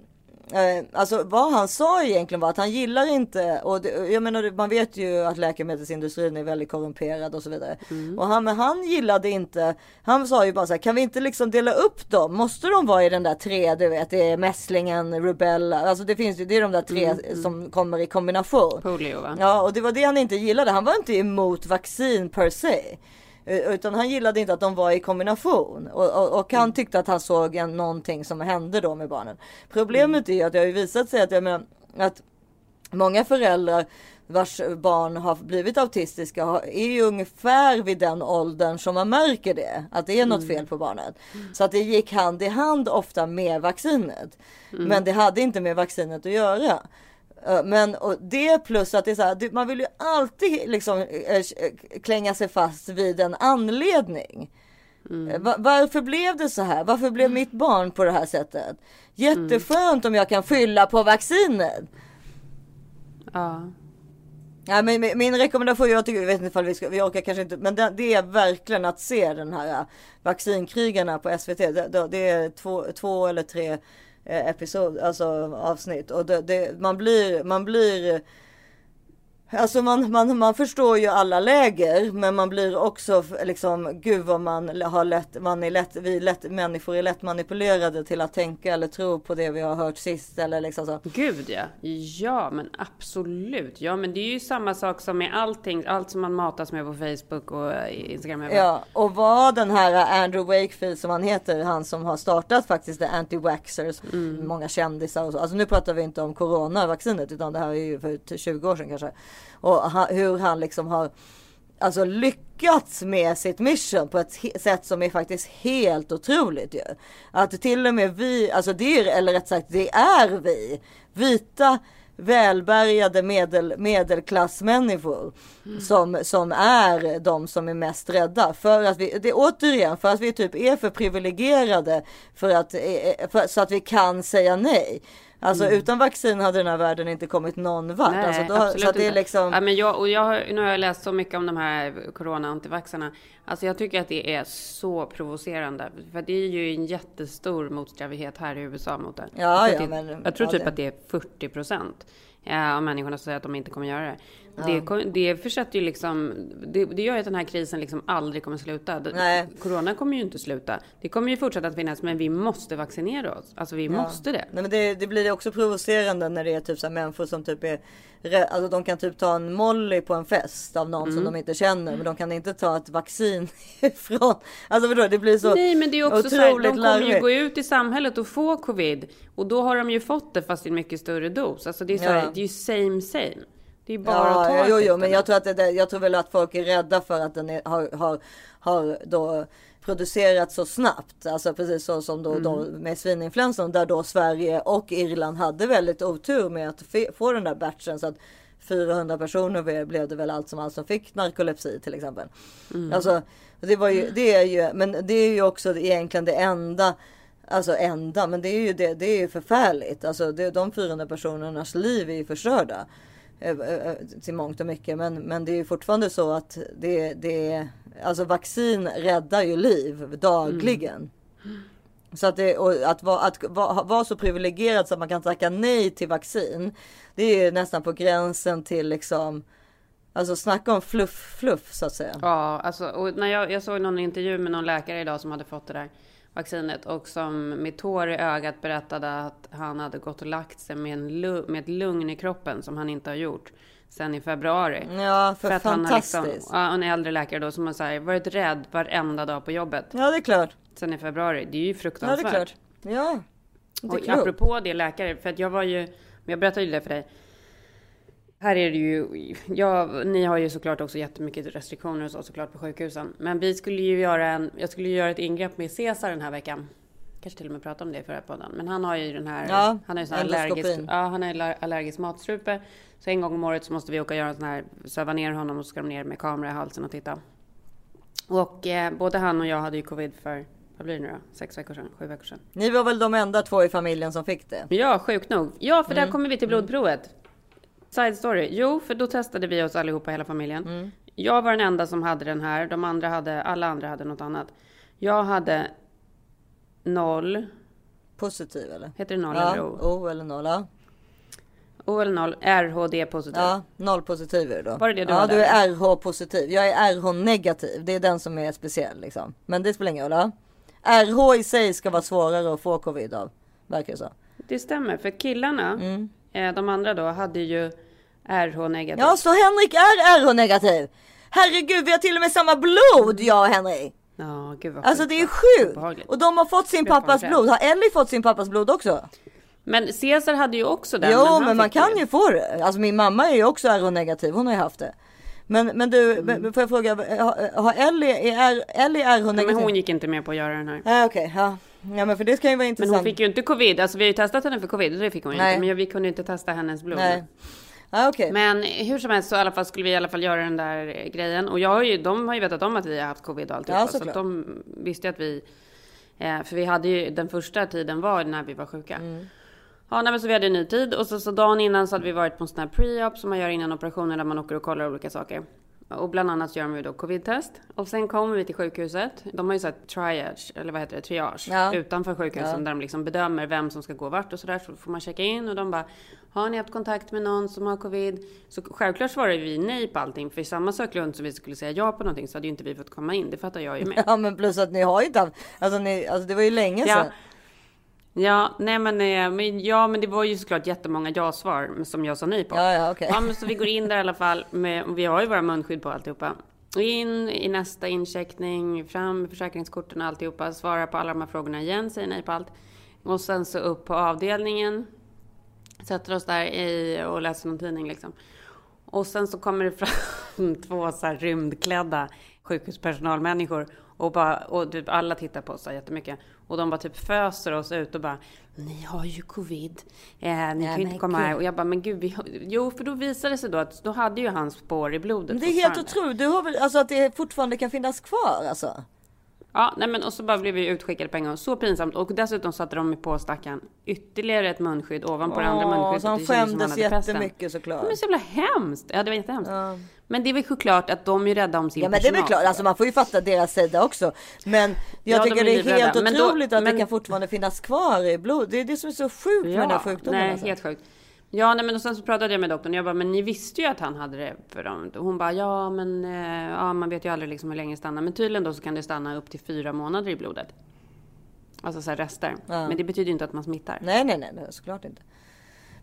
Eh, alltså vad han sa egentligen var att han gillar inte och det, jag menar man vet ju att läkemedelsindustrin är väldigt korrumperad och så vidare. Och han, men han gillade inte, han sa ju bara så här, kan vi inte liksom dela upp dem? Måste de vara i den där tre, du vet, det är mässlingen, rubella, alltså det finns ju, det är de där tre Mm, mm. som kommer i kombination. Polio va? Ja, och det var det han inte gillade. Han var inte emot vaccin per se. Eh, Utan han gillade inte att de var i kombination. Och, och, och han tyckte att han såg en, någonting som hände då med barnen. Problemet är ju att det har ju visat sig att, jag menar, att många föräldrar vars barn har blivit autistiska är ju ungefär vid den åldern som man märker det. Att det är något fel på barnet. Så att det gick hand i hand ofta med vaccinet. Mm. Men det hade inte med vaccinet att göra. Eh, Men och det plus att det är så här, man vill ju alltid liksom eh, eh, klänga sig fast vid en anledning. Eh, va- Varför blev det så här? Varför blev mitt barn på det här sättet? Jätteskönt om jag kan fylla på vaccinet. Ja. Ja, men min- min rekommendation, jag, tycker, jag vet inte ifall vi, ska, vi orkar kanske inte, men det, det är verkligen att se den här vaccinkrigarna på SVT. Det, det, är två, två eller tre eh, Eh, episod, alltså avsnitt. Och det, det, man blir, man blir Alltså man, man, man förstår ju alla läger men man blir också liksom gud vad man har lätt, man är lätt, vi lätt, människor är lätt manipulerade till att tänka eller tro på det vi har hört sist eller liksom så. Gud ja. Ja men absolut. Ja men det är ju samma sak som med allting. Allt som man matas med på Facebook och eh, Instagram. Ja, och vad den här Andrew Wakefield som han heter, han som har startat faktiskt the anti-vaxxers, många kändisar och så. Alltså nu pratar vi inte om coronavaccinet utan det här är ju för t- 20 år sedan kanske. Och hur han liksom har alltså lyckats med sitt mission på ett sätt som är faktiskt helt otroligt ju. Att till och med vi, alltså det är, eller rätt sagt det är vi, vita välbärgade medel, medelklassmänniskor som, som är de som är mest rädda. För att vi, det är återigen för att vi typ är för privilegierade för att, eh, för, så att vi kan säga nej. Alltså Mm. utan vaccin hade den här världen inte kommit någon vart. Nej, alltså, då, absolut så det är inte. liksom... Ja, men jag, och jag, nu har jag läst så mycket om de här corona-antivaxarna. Alltså jag tycker att det är så provocerande. För det är ju en jättestor motsträvighet här i USA mot det. Ja, jag, ja, det men- jag tror ja, typ det- att det är 40 procent eh, av människorna som säger att de inte kommer göra det. Ja. Det, det försätter ju liksom, det, det gör ju att den här krisen liksom aldrig kommer sluta. Nej. Corona kommer ju inte sluta. Det kommer ju fortsätta att finnas, men vi måste vaccinera oss. Alltså vi Ja. måste det. Nej, men det, det blir också provocerande när det är typ så här människor som typ är Alltså de kan typ ta en molly på en fest av någon som Mm. de inte känner men de kan inte ta ett vaccin ifrån. Alltså du? Det blir så Nej men det är också så här, de kommer ju gå ut i samhället och få covid. Och då har de ju fått det fast i en mycket större dos. Alltså det är, så här, Ja. det är ju same same. Det är bara att ta Ja, jo, jo, men jag tror att det, jag tror väl att folk är rädda för att den är, har, har, har då producerat så snabbt. Alltså precis så som då, då Mm. med svininfluensan där då Sverige och Irland hade väldigt otur med att få den där batchen så att 400 personer blev- blev det väl allt som allt som fick narkolepsi till exempel. Mm. Alltså det var ju, det är ju, men det är ju också egentligen det enda Alltså enda, men det är ju det, det är ju förfärligt. Alltså det, de 400 personernas liv är ju förstörda. Eh, eh, Till mångt och mycket. Men, men det är ju fortfarande så att det, det alltså vaccin räddar ju liv dagligen. Så att, det, att, vara, att vara, så privilegierad så att man kan tacka nej till vaccin. Det är ju nästan på gränsen till liksom Alltså snacka om fluff fluff så att säga. Ja, alltså, och när jag, jag såg någon intervju med någon läkare idag som hade fått det där vaccinet och som med tår i ögat berättade att han hade gått och lagt sig med, en med ett lugn i kroppen som han inte har gjort sen i februari. Ja, för att han har liksom, fantastiskt. ja, en äldre läkare då som har så här, varit rädd varenda dag på jobbet. Ja det är klart. Sen i februari. Det är ju Ja det fruktansvärt. är klart. Ja. Det är Och apropå det läkare, för att jag var ju, jag berättade ju det för dig. Här är det ju, ja, ni har ju såklart också jättemycket restriktioner och så såklart på sjukhusen. Men vi skulle ju göra en, jag skulle ju göra ett ingrepp med Cesar den här veckan. Kanske till och med prata om det i förra podden. Men han har ju den här, Ja, han har ju sån allergisk, ja, han har aller- allergisk matstrupe. Så en gång om året så måste vi åka och göra en sån här, söva ner honom och så ska de ner med kamera i halsen och titta. Och eh, både han och jag hade ju covid för, vad blir det nu då? Sex veckor sedan, sju veckor sedan. Ni var väl de enda två i familjen som fick det? Ja, sjukt nog. Ja, för där Mm. kommer vi till blodprovet. Side story. Jo, för då testade vi oss allihopa, hela familjen. Mm. Jag var den enda som hade den här. De andra hade, alla andra hade något annat. Jag hade noll. Positiv eller? Heter det noll ja, eller O? O eller noll. Ja. O eller noll. RHD positiv. Ja, noll positiv är det då. Var det det du ja, hade? du är RH positiv. Jag är RH negativ. Det är den som är speciell liksom. Men det spelar ingen roll. Ja. RH i sig ska vara svårare att få covid av. Verkar det så. Det stämmer, för killarna, Mm. Eh, de andra då, hade ju RH negativ. Ja, så Henrik är RH negativ. Herregud, vi har till och med samma blod, jag och Henrik. Ja, gud vad Alltså det är sjukt. Och de har fått sin pappas blod. Har Ellie fått sin pappas blod också? Men Cesar hade ju också den. jo, han men man kan det. ju få det. Alltså min mamma är ju också RH-negativ. Hon har ju haft det. Men, men du, Mm. men får jag fråga, har, har Ellie, är, Ellie Ja, RH-negativ? men hon gick inte med på att göra den här. Ja, okej, ja. Ja, men för det kan ju vara Men intressant. hon fick ju inte covid. Alltså vi har ju testat henne för covid och det fick hon ju inte. Men vi kunde inte testa hennes blod. Nej. Ja, okej. Men hur som helst så i alla fall skulle vi i alla fall göra den där eh, grejen. Och jag har ju, de har ju vetat om att vi har haft covid och alltihopa. Ja, så att de visste ju att vi... Eh, för vi hade ju, den första tiden var när vi var sjuka. Mm. Ja, nej, men så vi hade en ny tid och så, så dagen innan så hade vi varit på en sån här pre-op som man gör innan operationen där man åker och kollar olika saker. Och bland annat gör de ju då covid-test. Och sen kommer vi till sjukhuset. De har ju såhär triage, eller vad heter det, triage, Ja. utanför sjukhusen Ja. där de liksom bedömer vem som ska gå vart och sådär. Så får man checka in och de bara, har ni haft kontakt med någon som har covid? Så självklart svarar vi nej på allting. För i samma söklund som vi skulle säga ja på någonting så hade ju inte vi fått komma in. Det fattar jag ju med. Ja men plus att ni har ju inte haft, alltså, ni, alltså det var ju länge sedan. Ja, nej men, eh, men, ja, men det var ju såklart jättemånga ja-svar som jag sa nej på. Ja, ja, okej. ja, men så vi går in där i alla fall. Med, vi har ju våra munskydd på alltihopa. In i nästa incheckning, fram med försäkringskorten och alltihopa. Svarar på alla de här frågorna igen, säger nej på allt. Och sen så upp på avdelningen. Sätter oss där i, och läser någon tidning liksom. Och sen så kommer det fram två så här rymdklädda sjukhuspersonalmänniskor. Och, bara, och typ alla tittar på oss så jättemycket. Och de bara typ föser oss ut och bara Ni har ju covid. Eh, ni Ja, kan ju inte komma här. Och jag bara, men gud, vi. Jo, för då visade det sig då att då hade ju han spår i blodet Men det är helt otroligt, du har väl, alltså att det fortfarande kan finnas kvar alltså? Ja, nej men och så bara blev vi utskickade på en gång. Så pinsamt. Och dessutom satte de på stackaren ytterligare ett munskydd ovanpå det andra Åh, munskyddet. så han Det skämdes hade pesten. jättemycket såklart. Men det så jävla hemskt. Ja, det var jättehemskt. Men det är väl såklart att de är rädda om sin Ja men det är väl personal. klart, alltså man får ju fatta deras sida också. Men jag Ja, de tycker är det är helt då- otroligt att det men- kan fortfarande finnas kvar i blod. Det är det som är så sjukt med den här sjukdomen. nej, alltså. helt sjukt. Ja, nej, men och sen så pratade jag med doktorn och jag bara, men ni visste ju att han hade det. För dem. Hon bara, ja men eh, ja, man vet ju aldrig liksom hur länge det stannar. Men tydligen då så kan det stanna upp till fyra månader i blodet. Alltså så här rester. Ja. Men det betyder ju inte att man smittar. Nej, nej, nej, såklart inte.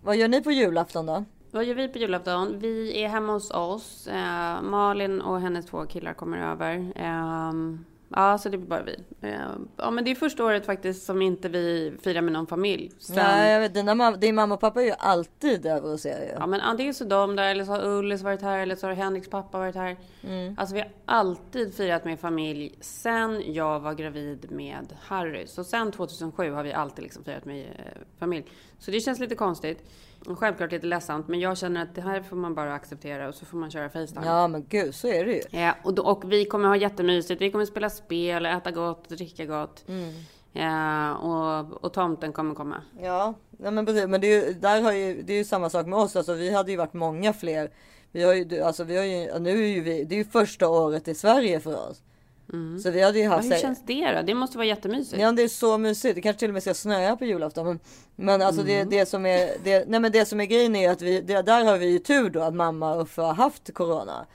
Vad gör ni på julafton då? Vad gör vi på julafton? Vi är hemma hos oss. Eh, Malin och hennes två killar kommer över. Ehm, ja, så det blir bara vi. Ehm, ja, men det är första året faktiskt som inte vi firar med någon familj. Sen- Nej, jag vet, dina mam- din mamma och pappa är ju alltid över och ser ju. Ja, men antingen så de där, eller så har Ullis varit här, eller så har Henriks pappa varit här. Mm. Alltså vi har alltid firat med familj sen jag var gravid med Harry. Så sen 2007 har vi alltid liksom firat med eh, familj. Så det känns lite konstigt. Och självklart lite ledsamt, men jag känner att det här får man bara acceptera och så får man köra Facetime. Ja men gud, så är det ju. Ja, och, då, och vi kommer ha jättemysigt. Vi kommer spela spel, äta gott, dricka gott. Mm. Ja, och, och tomten kommer komma. Ja, nej, men precis. Men det är ju, där har ju, det är ju samma sak med oss. Alltså, vi hade ju varit många fler. Vi har ju, alltså, vi har ju, nu är ju vi, det är ju första året i Sverige för oss. Så vi hade ju Ja, haft... hur känns det då? Det måste vara jättemysigt. Ja det är så mysigt. Det kanske till och med ska snöa på julafton. Men, men alltså det, Mm. det som är det, nej men det som är grejen är att vi, det, där har vi ju tur då att mamma och Uffe har haft corona.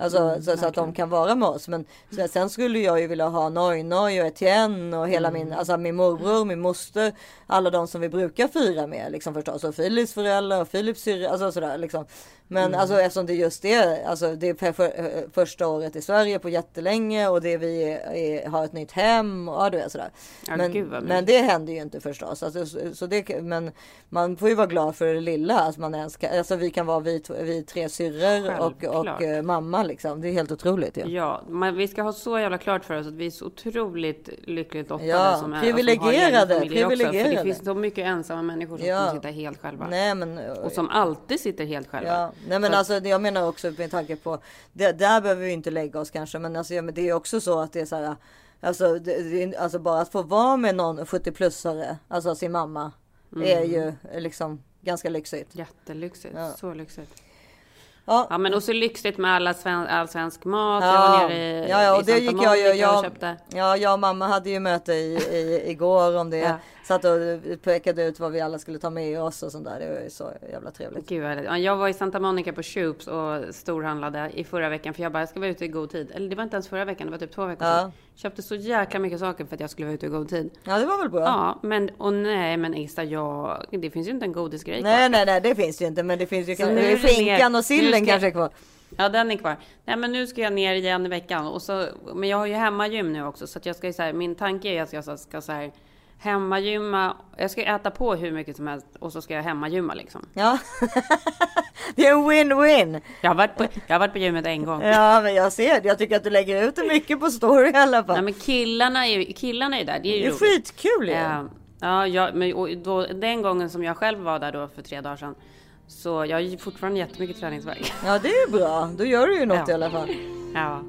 Alltså Mm, så, så att de kan vara med oss. Men sen, sen skulle jag ju vilja ha Noj-Noj och Etienne och hela Mm. min, alltså min morbror, min moster. Alla de som vi brukar fira med liksom förstås. Och Philips föräldrar och Philips syrra, alltså sådär liksom. Men Mm. alltså eftersom det just är, alltså det är för, för, första året i Sverige på jättelänge och det vi är, har ett nytt hem och ja, du vet sådär. Ja, men, men det händer ju inte förstås. Alltså, så, så det, men man får ju vara glad för det lilla. Att man ens kan, alltså vi kan vara vi, vi tre syrror och, och eh, mamma liksom. Det är helt otroligt ju. Ja, men vi ska ha så jävla klart för oss att vi är så otroligt lyckligt lottade Ja, som är, privilegierade, och som familj Också, för privilegierade. det finns så mycket ensamma människor som Ja. sitta helt själva. Nej, men, och som alltid sitter helt själva. Ja, nej men Så- alltså jag menar också med tanke på det, där behöver vi inte lägga oss kanske men alltså ja, men det är också så att det är så här alltså, det, det, är- alltså bara att få vara med någon 70-plussare, alltså sin mamma är Mm. ju liksom ganska lyxigt. Jättelyxigt, Ja. så lyxigt. Ja. Ja men och så lyxigt med alla sven, all svensk mat. Ja, jag var nere i, ja, ja, i och det Santa gick jag ju. Jag, köpte. ja, jag och mamma hade ju möte i, i, igår om det. Ja. Satt och pekade ut vad vi alla skulle ta med oss och sånt där. Det var ju så jävla trevligt. Gud vad. Ja, Jag var i Santa Monica på Shoops och storhandlade i förra veckan för jag bara, jag ska vara ute i god tid. Eller det var inte ens förra veckan, det var typ två veckor sedan. Köpte så jäkla mycket saker för att jag skulle vara ute i god tid. Ja, det var väl bra. Ja, men och nej, men Ista, jag, det finns ju inte en godisgrej kvar. Nej, nej, nej, det finns ju inte, men det finns ju Så kan, nu är det skinkan ner- och sillen ska- kanske är kvar. Ja, den är kvar. Nej, men nu ska jag ner igen i veckan. Och så, men jag har ju hemmagym nu också. Så jag ska så här, min tanke är att jag ska, ska så här, hemmagymma. Jag ska äta på hur mycket som helst och så ska jag hemmagymma liksom. Ja, det är en win-win. Jag har varit på, jag har varit på gymmet en gång. Ja, men jag ser det. Jag tycker att du lägger ut mycket på story i alla fall. Nej, men killarna är ju, killarna är där. Det är ju Det är roligt. skitkul ju. Ja, ja, jag, men och då, den gången som jag själv var där då för tre dagar sedan. Så jag har fortfarande jättemycket träningsvärk. Ja, det är bra. Då gör du ju något Ja. i alla fall. Ja.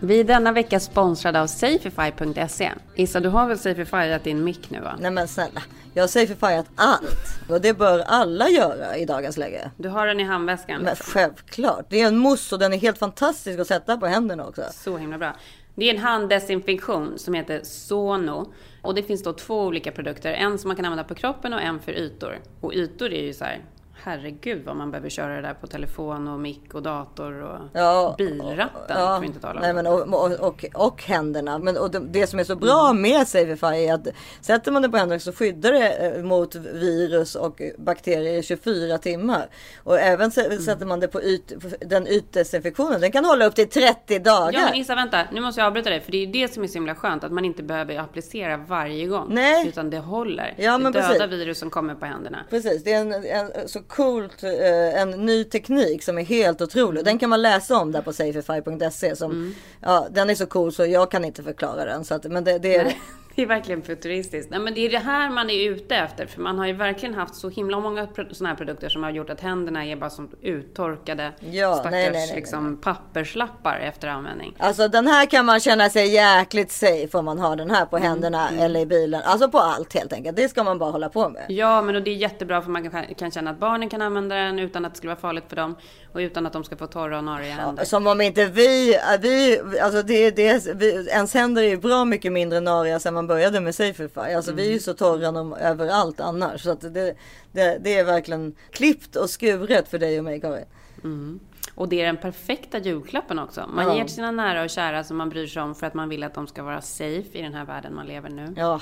Vi är denna vecka sponsrade av Safify.se. Issa, du har väl Safifyat din mick nu va? Nej men snälla, jag har Safifyat allt. Och det bör alla göra i dagens läge. Du har den i handväskan? Men självklart. Det är en mousse och den är helt fantastisk att sätta på händerna också. Så himla bra. Det är en handdesinfektion som heter Sono. Och det finns då två olika produkter. En som man kan använda på kroppen och en för ytor. Och ytor är ju så här, herregud vad man behöver köra det där på telefon och mick och dator och Ja, bilratten. Ja, inte tala om. nej, men och, och, och, och händerna. Men och det, det som är så bra med Savify är att sätter man det på händerna så skyddar det eh, mot virus och bakterier i 24 timmar. Och även s- sätter man det på yt, den ytdesinfektionen. Den kan hålla upp till 30 dagar. Ja men Issa vänta, nu måste jag avbryta dig för det är det som är så himla skönt att man inte behöver applicera varje gång. Nej. Utan det håller. Ja, men det dödar precis. virus som kommer på händerna. Precis, det är en, en så coolt, eh, en ny teknik som är helt otrolig. Den kan man läsa om där på safify.se. Som, Mm. ja, den är så cool så jag kan inte förklara den. Så att, men det, det är, Det är verkligen futuristiskt. Nej, men det är det här man är ute efter. För man har ju verkligen haft så himla många såna här produkter som har gjort att händerna är bara som uttorkade Ja, stackars nej, nej, nej, liksom, papperslappar efter användning. Alltså den här kan man känna sig jäkligt safe om man har den här på händerna mm. eller i bilen. Alltså på allt helt enkelt. Det ska man bara hålla på med. Ja, men och det är jättebra för man kan, kan känna att barnen kan använda den utan att det skulle vara farligt för dem. Och utan att de ska få torra och nariga händer. Som om inte vi, vi alltså det, det, vi, ens händer är ju bra mycket mindre nariga sen man började med Safify. Alltså vi är ju så torra nom- överallt annars. Så att det, det, det är verkligen klippt och skuret för dig och mig Karin. Mm. Och det är den perfekta julklappen också. Man Ja. ger till sina nära och kära som man bryr sig om för att man vill att de ska vara safe i den här världen man lever nu. Jaha,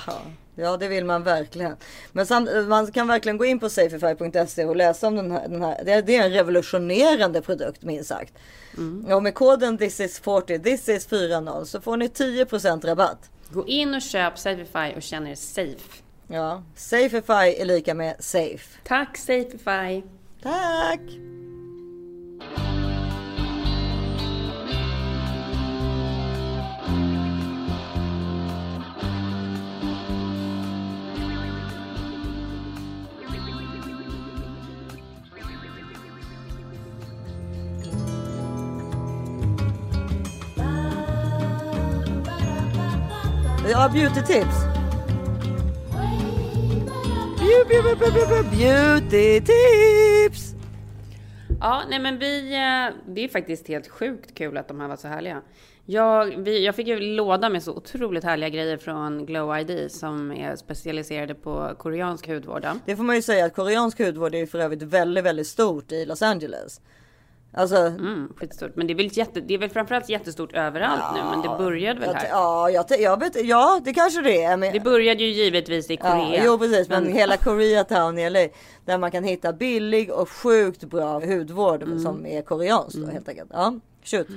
ja det vill man verkligen. Men samt, man kan verkligen gå in på safify.se och läsa om den här. Den här. Det, är, det är en revolutionerande produkt minst sagt. Och med koden this is 40, this is 40 så får ni 10% rabatt. Gå in och köp Safify och känn er safe. Ja, Safify är lika med safe. Tack Safify! Tack! Ja, beauty tips. Beau- beau- beau- beau- beau- Beauty tips. Ja, nej men vi... eh, Det är faktiskt helt sjukt kul att de här var så härliga. Jag, vi, jag fick ju låda med så otroligt härliga grejer från Glow ID som är specialiserade på koreansk hudvård. Det får man ju säga att koreansk hudvård är ju för övrigt väldigt, väldigt stort i Los Angeles. Alltså, Mm, skitstort. Men det är väl, jätte, det är väl framförallt jättestort överallt nu, men det började väl här? ja, jag, jag vet, ja, det kanske det är. Men, Det började ju givetvis i Korea. Ja, jo precis, men, hela Koreatown i LA där man kan hitta billig och sjukt bra hudvård Mm. som är koreanskt då helt enkelt. Ja, shoot.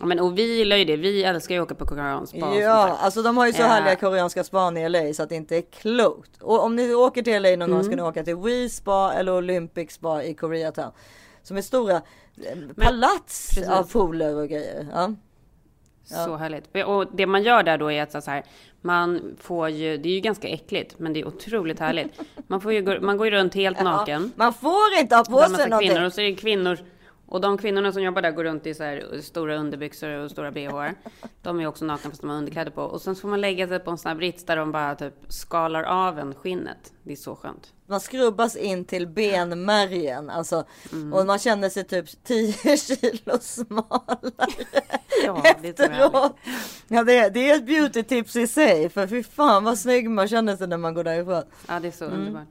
Ja, men, och vi gillar ju det. Vi älskar ju att åka på koreansk spa. Ja, alltså de har ju så Eh, härliga koreanska span i LA så att det inte är klokt. Och om ni åker till LA någon gång ska Mm. ni åka till Wii Spa eller Olympic Spa i Koreatown. Som är stora palats precis. av pooler och grejer. Ja. Så härligt. Och det man gör där då är att så här, man får ju, det är ju ganska äckligt, men det är otroligt härligt. Man, får ju, man går ju runt helt naken. Man får inte ha på sig någonting. kvinnor och så är det kvinnor och de kvinnorna som jobbar där går runt i så här stora underbyxor och stora bh. De är också nakna fast de har underkläder på. Och sen får man lägga sig på en sån här brits där de bara typ skalar av en skinnet. Det är så skönt. Man skrubbas in till benmärgen alltså. Mm. Och man känner sig typ 10 kilo smalare. Ja, efteråt. Ja, det, är, det är ett beauty tips i sig. För fy fan vad snygg man känner sig när man går därifrån. Ja, det är så Mm. underbart.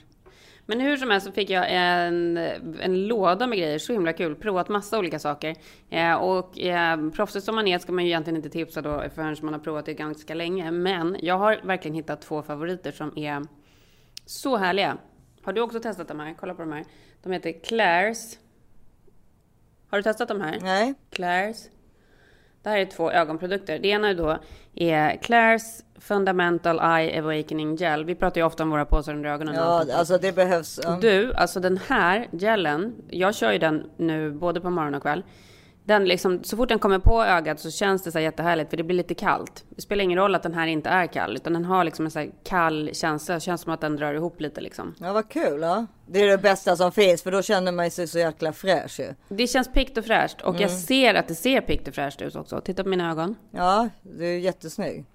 Men hur som helst så fick jag en, en låda med grejer, så himla kul. Provat massa olika saker. Eh, och eh, proffsigt som man är ska man ju egentligen inte tipsa då förrän man har provat det ganska länge. Men jag har verkligen hittat två favoriter som är så härliga. Har du också testat de här? Kolla på de här. De heter Claire's. Har du testat de här? Nej. Claire's. Det här är två ögonprodukter. Det ena är då är Claire's Fundamental Eye Awakening Gel. Vi pratar ju ofta om våra påsar under ögonen. Ja, allt. alltså det behövs. ja. Du, alltså den här gelen, jag kör ju den nu både på morgon och kväll. Den liksom, så fort den kommer på ögat så känns det så här jättehärligt för det blir lite kallt. Det spelar ingen roll att den här inte är kall utan den har liksom en så kall känsla. Det känns som att den drar ihop lite liksom. Ja vad kul. Ja. Det är det bästa som finns för då känner man sig så jäkla fräsch ju. Det känns pikt och fräscht och jag Mm. ser att det ser pikt och fräscht ut också. Titta på mina ögon. Ja, det är jättesnygg.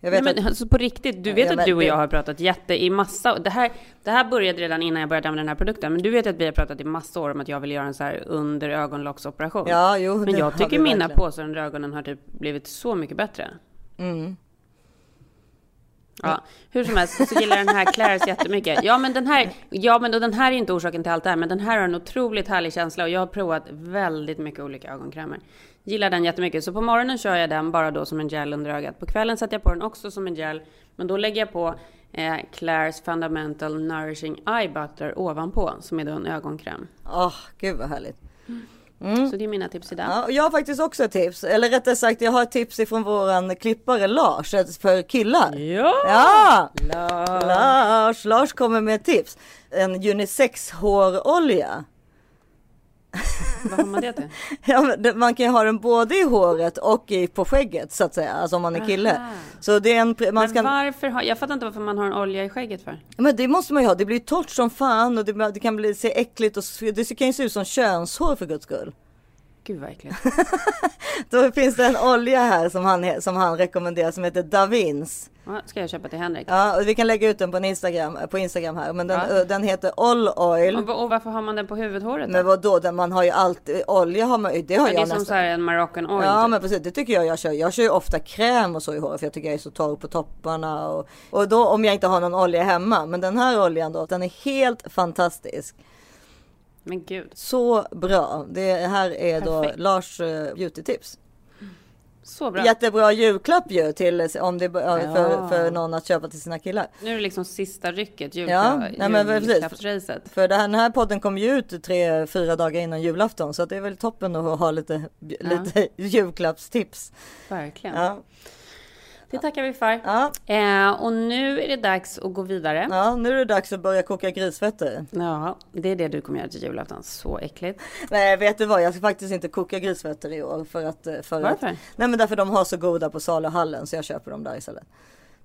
Jag Nej, vet men att... alltså på riktigt, du vet Ja, att du och jag har pratat jätte i massa, det här, det här började redan innan jag började använda den här produkten, men du vet att vi har pratat i massa år om att jag vill göra en så här under ögonlocksoperation. Ja, jo, Men jag tycker mina verkligen. påsar under ögonen har typ blivit så mycket bättre. Mm. Ja, hur som helst så gillar den här Claire's jättemycket. Ja, men den här, ja, men den här är inte orsaken till allt det här, men den här har en otroligt härlig känsla och jag har provat väldigt mycket olika ögonkrämer. Gillar den jättemycket, så på morgonen kör jag den bara då som en gel under ögat. På kvällen sätter jag på den också som en gel, men då lägger jag på eh, Claire's Fundamental Nourishing Eye Butter ovanpå, som är då en ögonkräm. Åh, gud vad härligt. Mm. Så det är mina tips idag. Ja, jag har faktiskt också ett tips. Eller rättare sagt, jag har ett tips ifrån våran klippare Lars för killar. Ja! Ja! Lars. Lars! Lars kommer med ett tips. En unisex hårolja. Vad har man det till? Ja, man kan ju ha den både i håret och i, på skägget så att säga. Alltså om man är kille. Aha. Så det är en... Man Men ska... varför har, jag fattar inte varför man har en olja i skägget för. Men det måste man ju ha. Det blir torrt som fan och det, det kan bli, se äckligt och det kan ju se ut som könshår för guds skull. Gud vad äckligt. Då finns det en olja här som han, som han rekommenderar som heter Davins. Ja, ska jag köpa till Henrik? Ja, och vi kan lägga ut den på, Instagram, på Instagram här. Men den, Ja. den heter All Oil. Och, och varför har man den på huvudhåret? Men vad då? Den, man har ju alltid, olja har man ju, det har Men det är jag som nästan. så här en Moroccan oil. Ja typ. men precis, det tycker jag jag kör. Jag kör ju ofta kräm och så i håret för jag tycker jag är så torr på topparna. Och, och då om jag inte har någon olja hemma. Men den här oljan då, den är helt fantastisk. Men gud. Så bra. Det här är då Perfekt. Lars uh, beautytips. Så bra. Jättebra julklapp ju till om det, ja. Ja. för, för någon att köpa till sina killar. Nu är det liksom sista rycket, Ja, julklapp, nej, men precis. julklappsracet. För det här, den här podden kom ju ut tre, fyra dagar innan julafton. Så det är väl toppen att ha lite, lite julklappstips. Verkligen. Ja. Det tackar vi för. Eh, och nu är det dags att gå vidare. Ja, nu är det dags att börja koka grisfötter. Ja, det är det du kommer göra till julafton. Så äckligt. Nej, vet du vad? Jag ska faktiskt inte koka grisfötter i år. För att, för Varför? Att, nej, men därför de har så goda på saluhallen så jag köper dem där istället.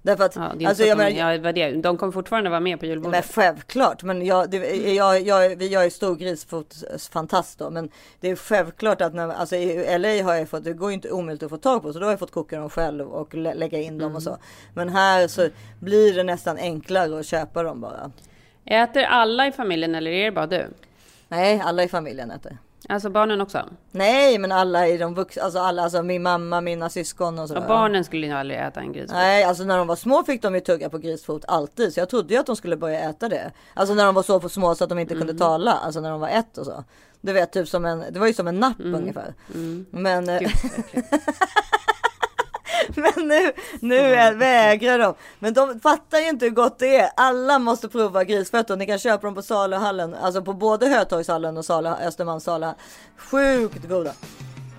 Därför att, Ja, det är alltså, jag de, menar, ja, de kommer fortfarande vara med på julbordet. Men självklart, men jag, det, jag, jag, vi gör ju stor grisfotsfantast då, men det är självklart att när, alltså i LA har jag fått, det går ju inte omöjligt att få tag på, så då har jag fått koka dem själv och lä, lägga in dem och så. Men här så blir det nästan enklare att köpa dem bara. Äter alla i familjen eller är det bara du? Nej, alla i familjen äter. Alltså barnen också? Nej, men alla i de vuxna, alltså alla, alltså min mamma, mina syskon och så. Ja, barnen skulle ju aldrig äta en grisfot. Nej, alltså när de var små fick de ju tugga på grisfot alltid. Så jag trodde ju att de skulle börja äta det. Alltså när de var så små så att de inte kunde tala. Alltså när de var ett och så. Du vet, typ som en, det var ju som en napp ungefär. Men, eh, men nu, nu är, vägrar de. Men de fattar ju inte hur gott det är. Alla måste prova grisfötter. Ni kan köpa dem på saluhallen. Alltså på både Hötorgshallen och Sala, Östermalms saluhall. Sjukt goda.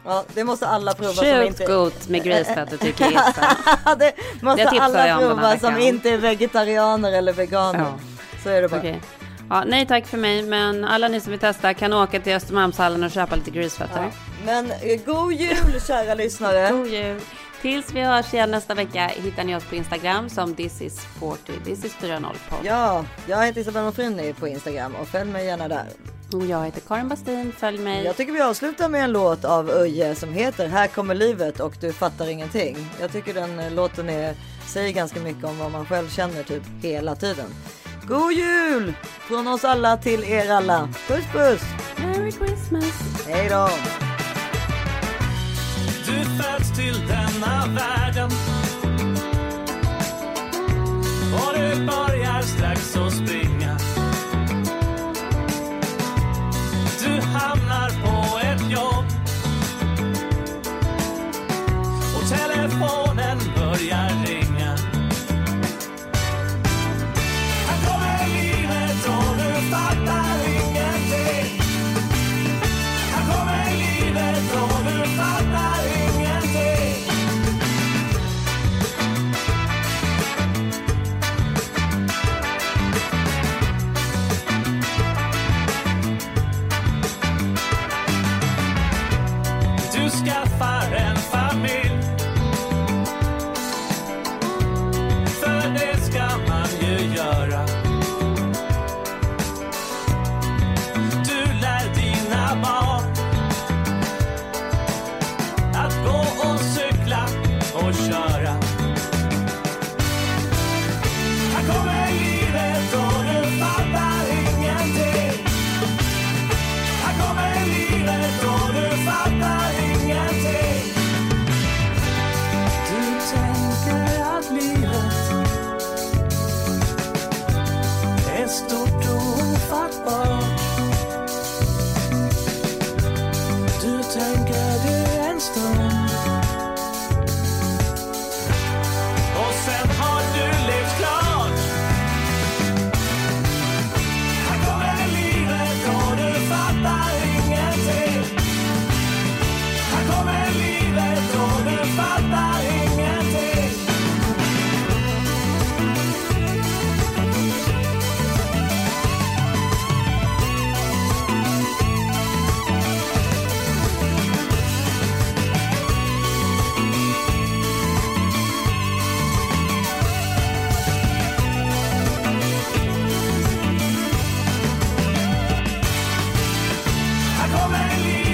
Ja, det måste alla prova. som Sjukt inte... gott med grisfötter tycker Jesper. det måste Det alla jag prova som inte är vegetarianer eller veganer. Ja. Så är det bara. Okej. Ja, nej tack för mig, men alla ni som vill testa kan åka till Östermalmshallen och köpa lite grisfötter. Men eh, god jul kära lyssnare. God jul. Tills vi hörs igen nästa vecka hittar ni oss på Instagram som this is 40, this is 40 podd. Ja, jag heter Isabella Frinny på Instagram och följ mig gärna där. Och jag heter Karin Bastin, följ mig. Jag tycker vi avslutar med en låt av Uje som heter Här kommer livet och du fattar ingenting. Jag tycker den eh, låten är, säger ganska mycket om vad man själv känner typ hela tiden. God jul! Från oss alla till er alla. Puss puss! Merry Christmas! Hej då! Du föds till denna världen och du börjar strax att springa. Du hamnar på ett jobb och telefonen börjar ringa. come lì.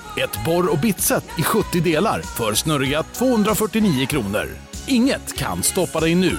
Ett borr och bitset i 70 delar för snurriga 249 kronor. Inget kan stoppa dig nu.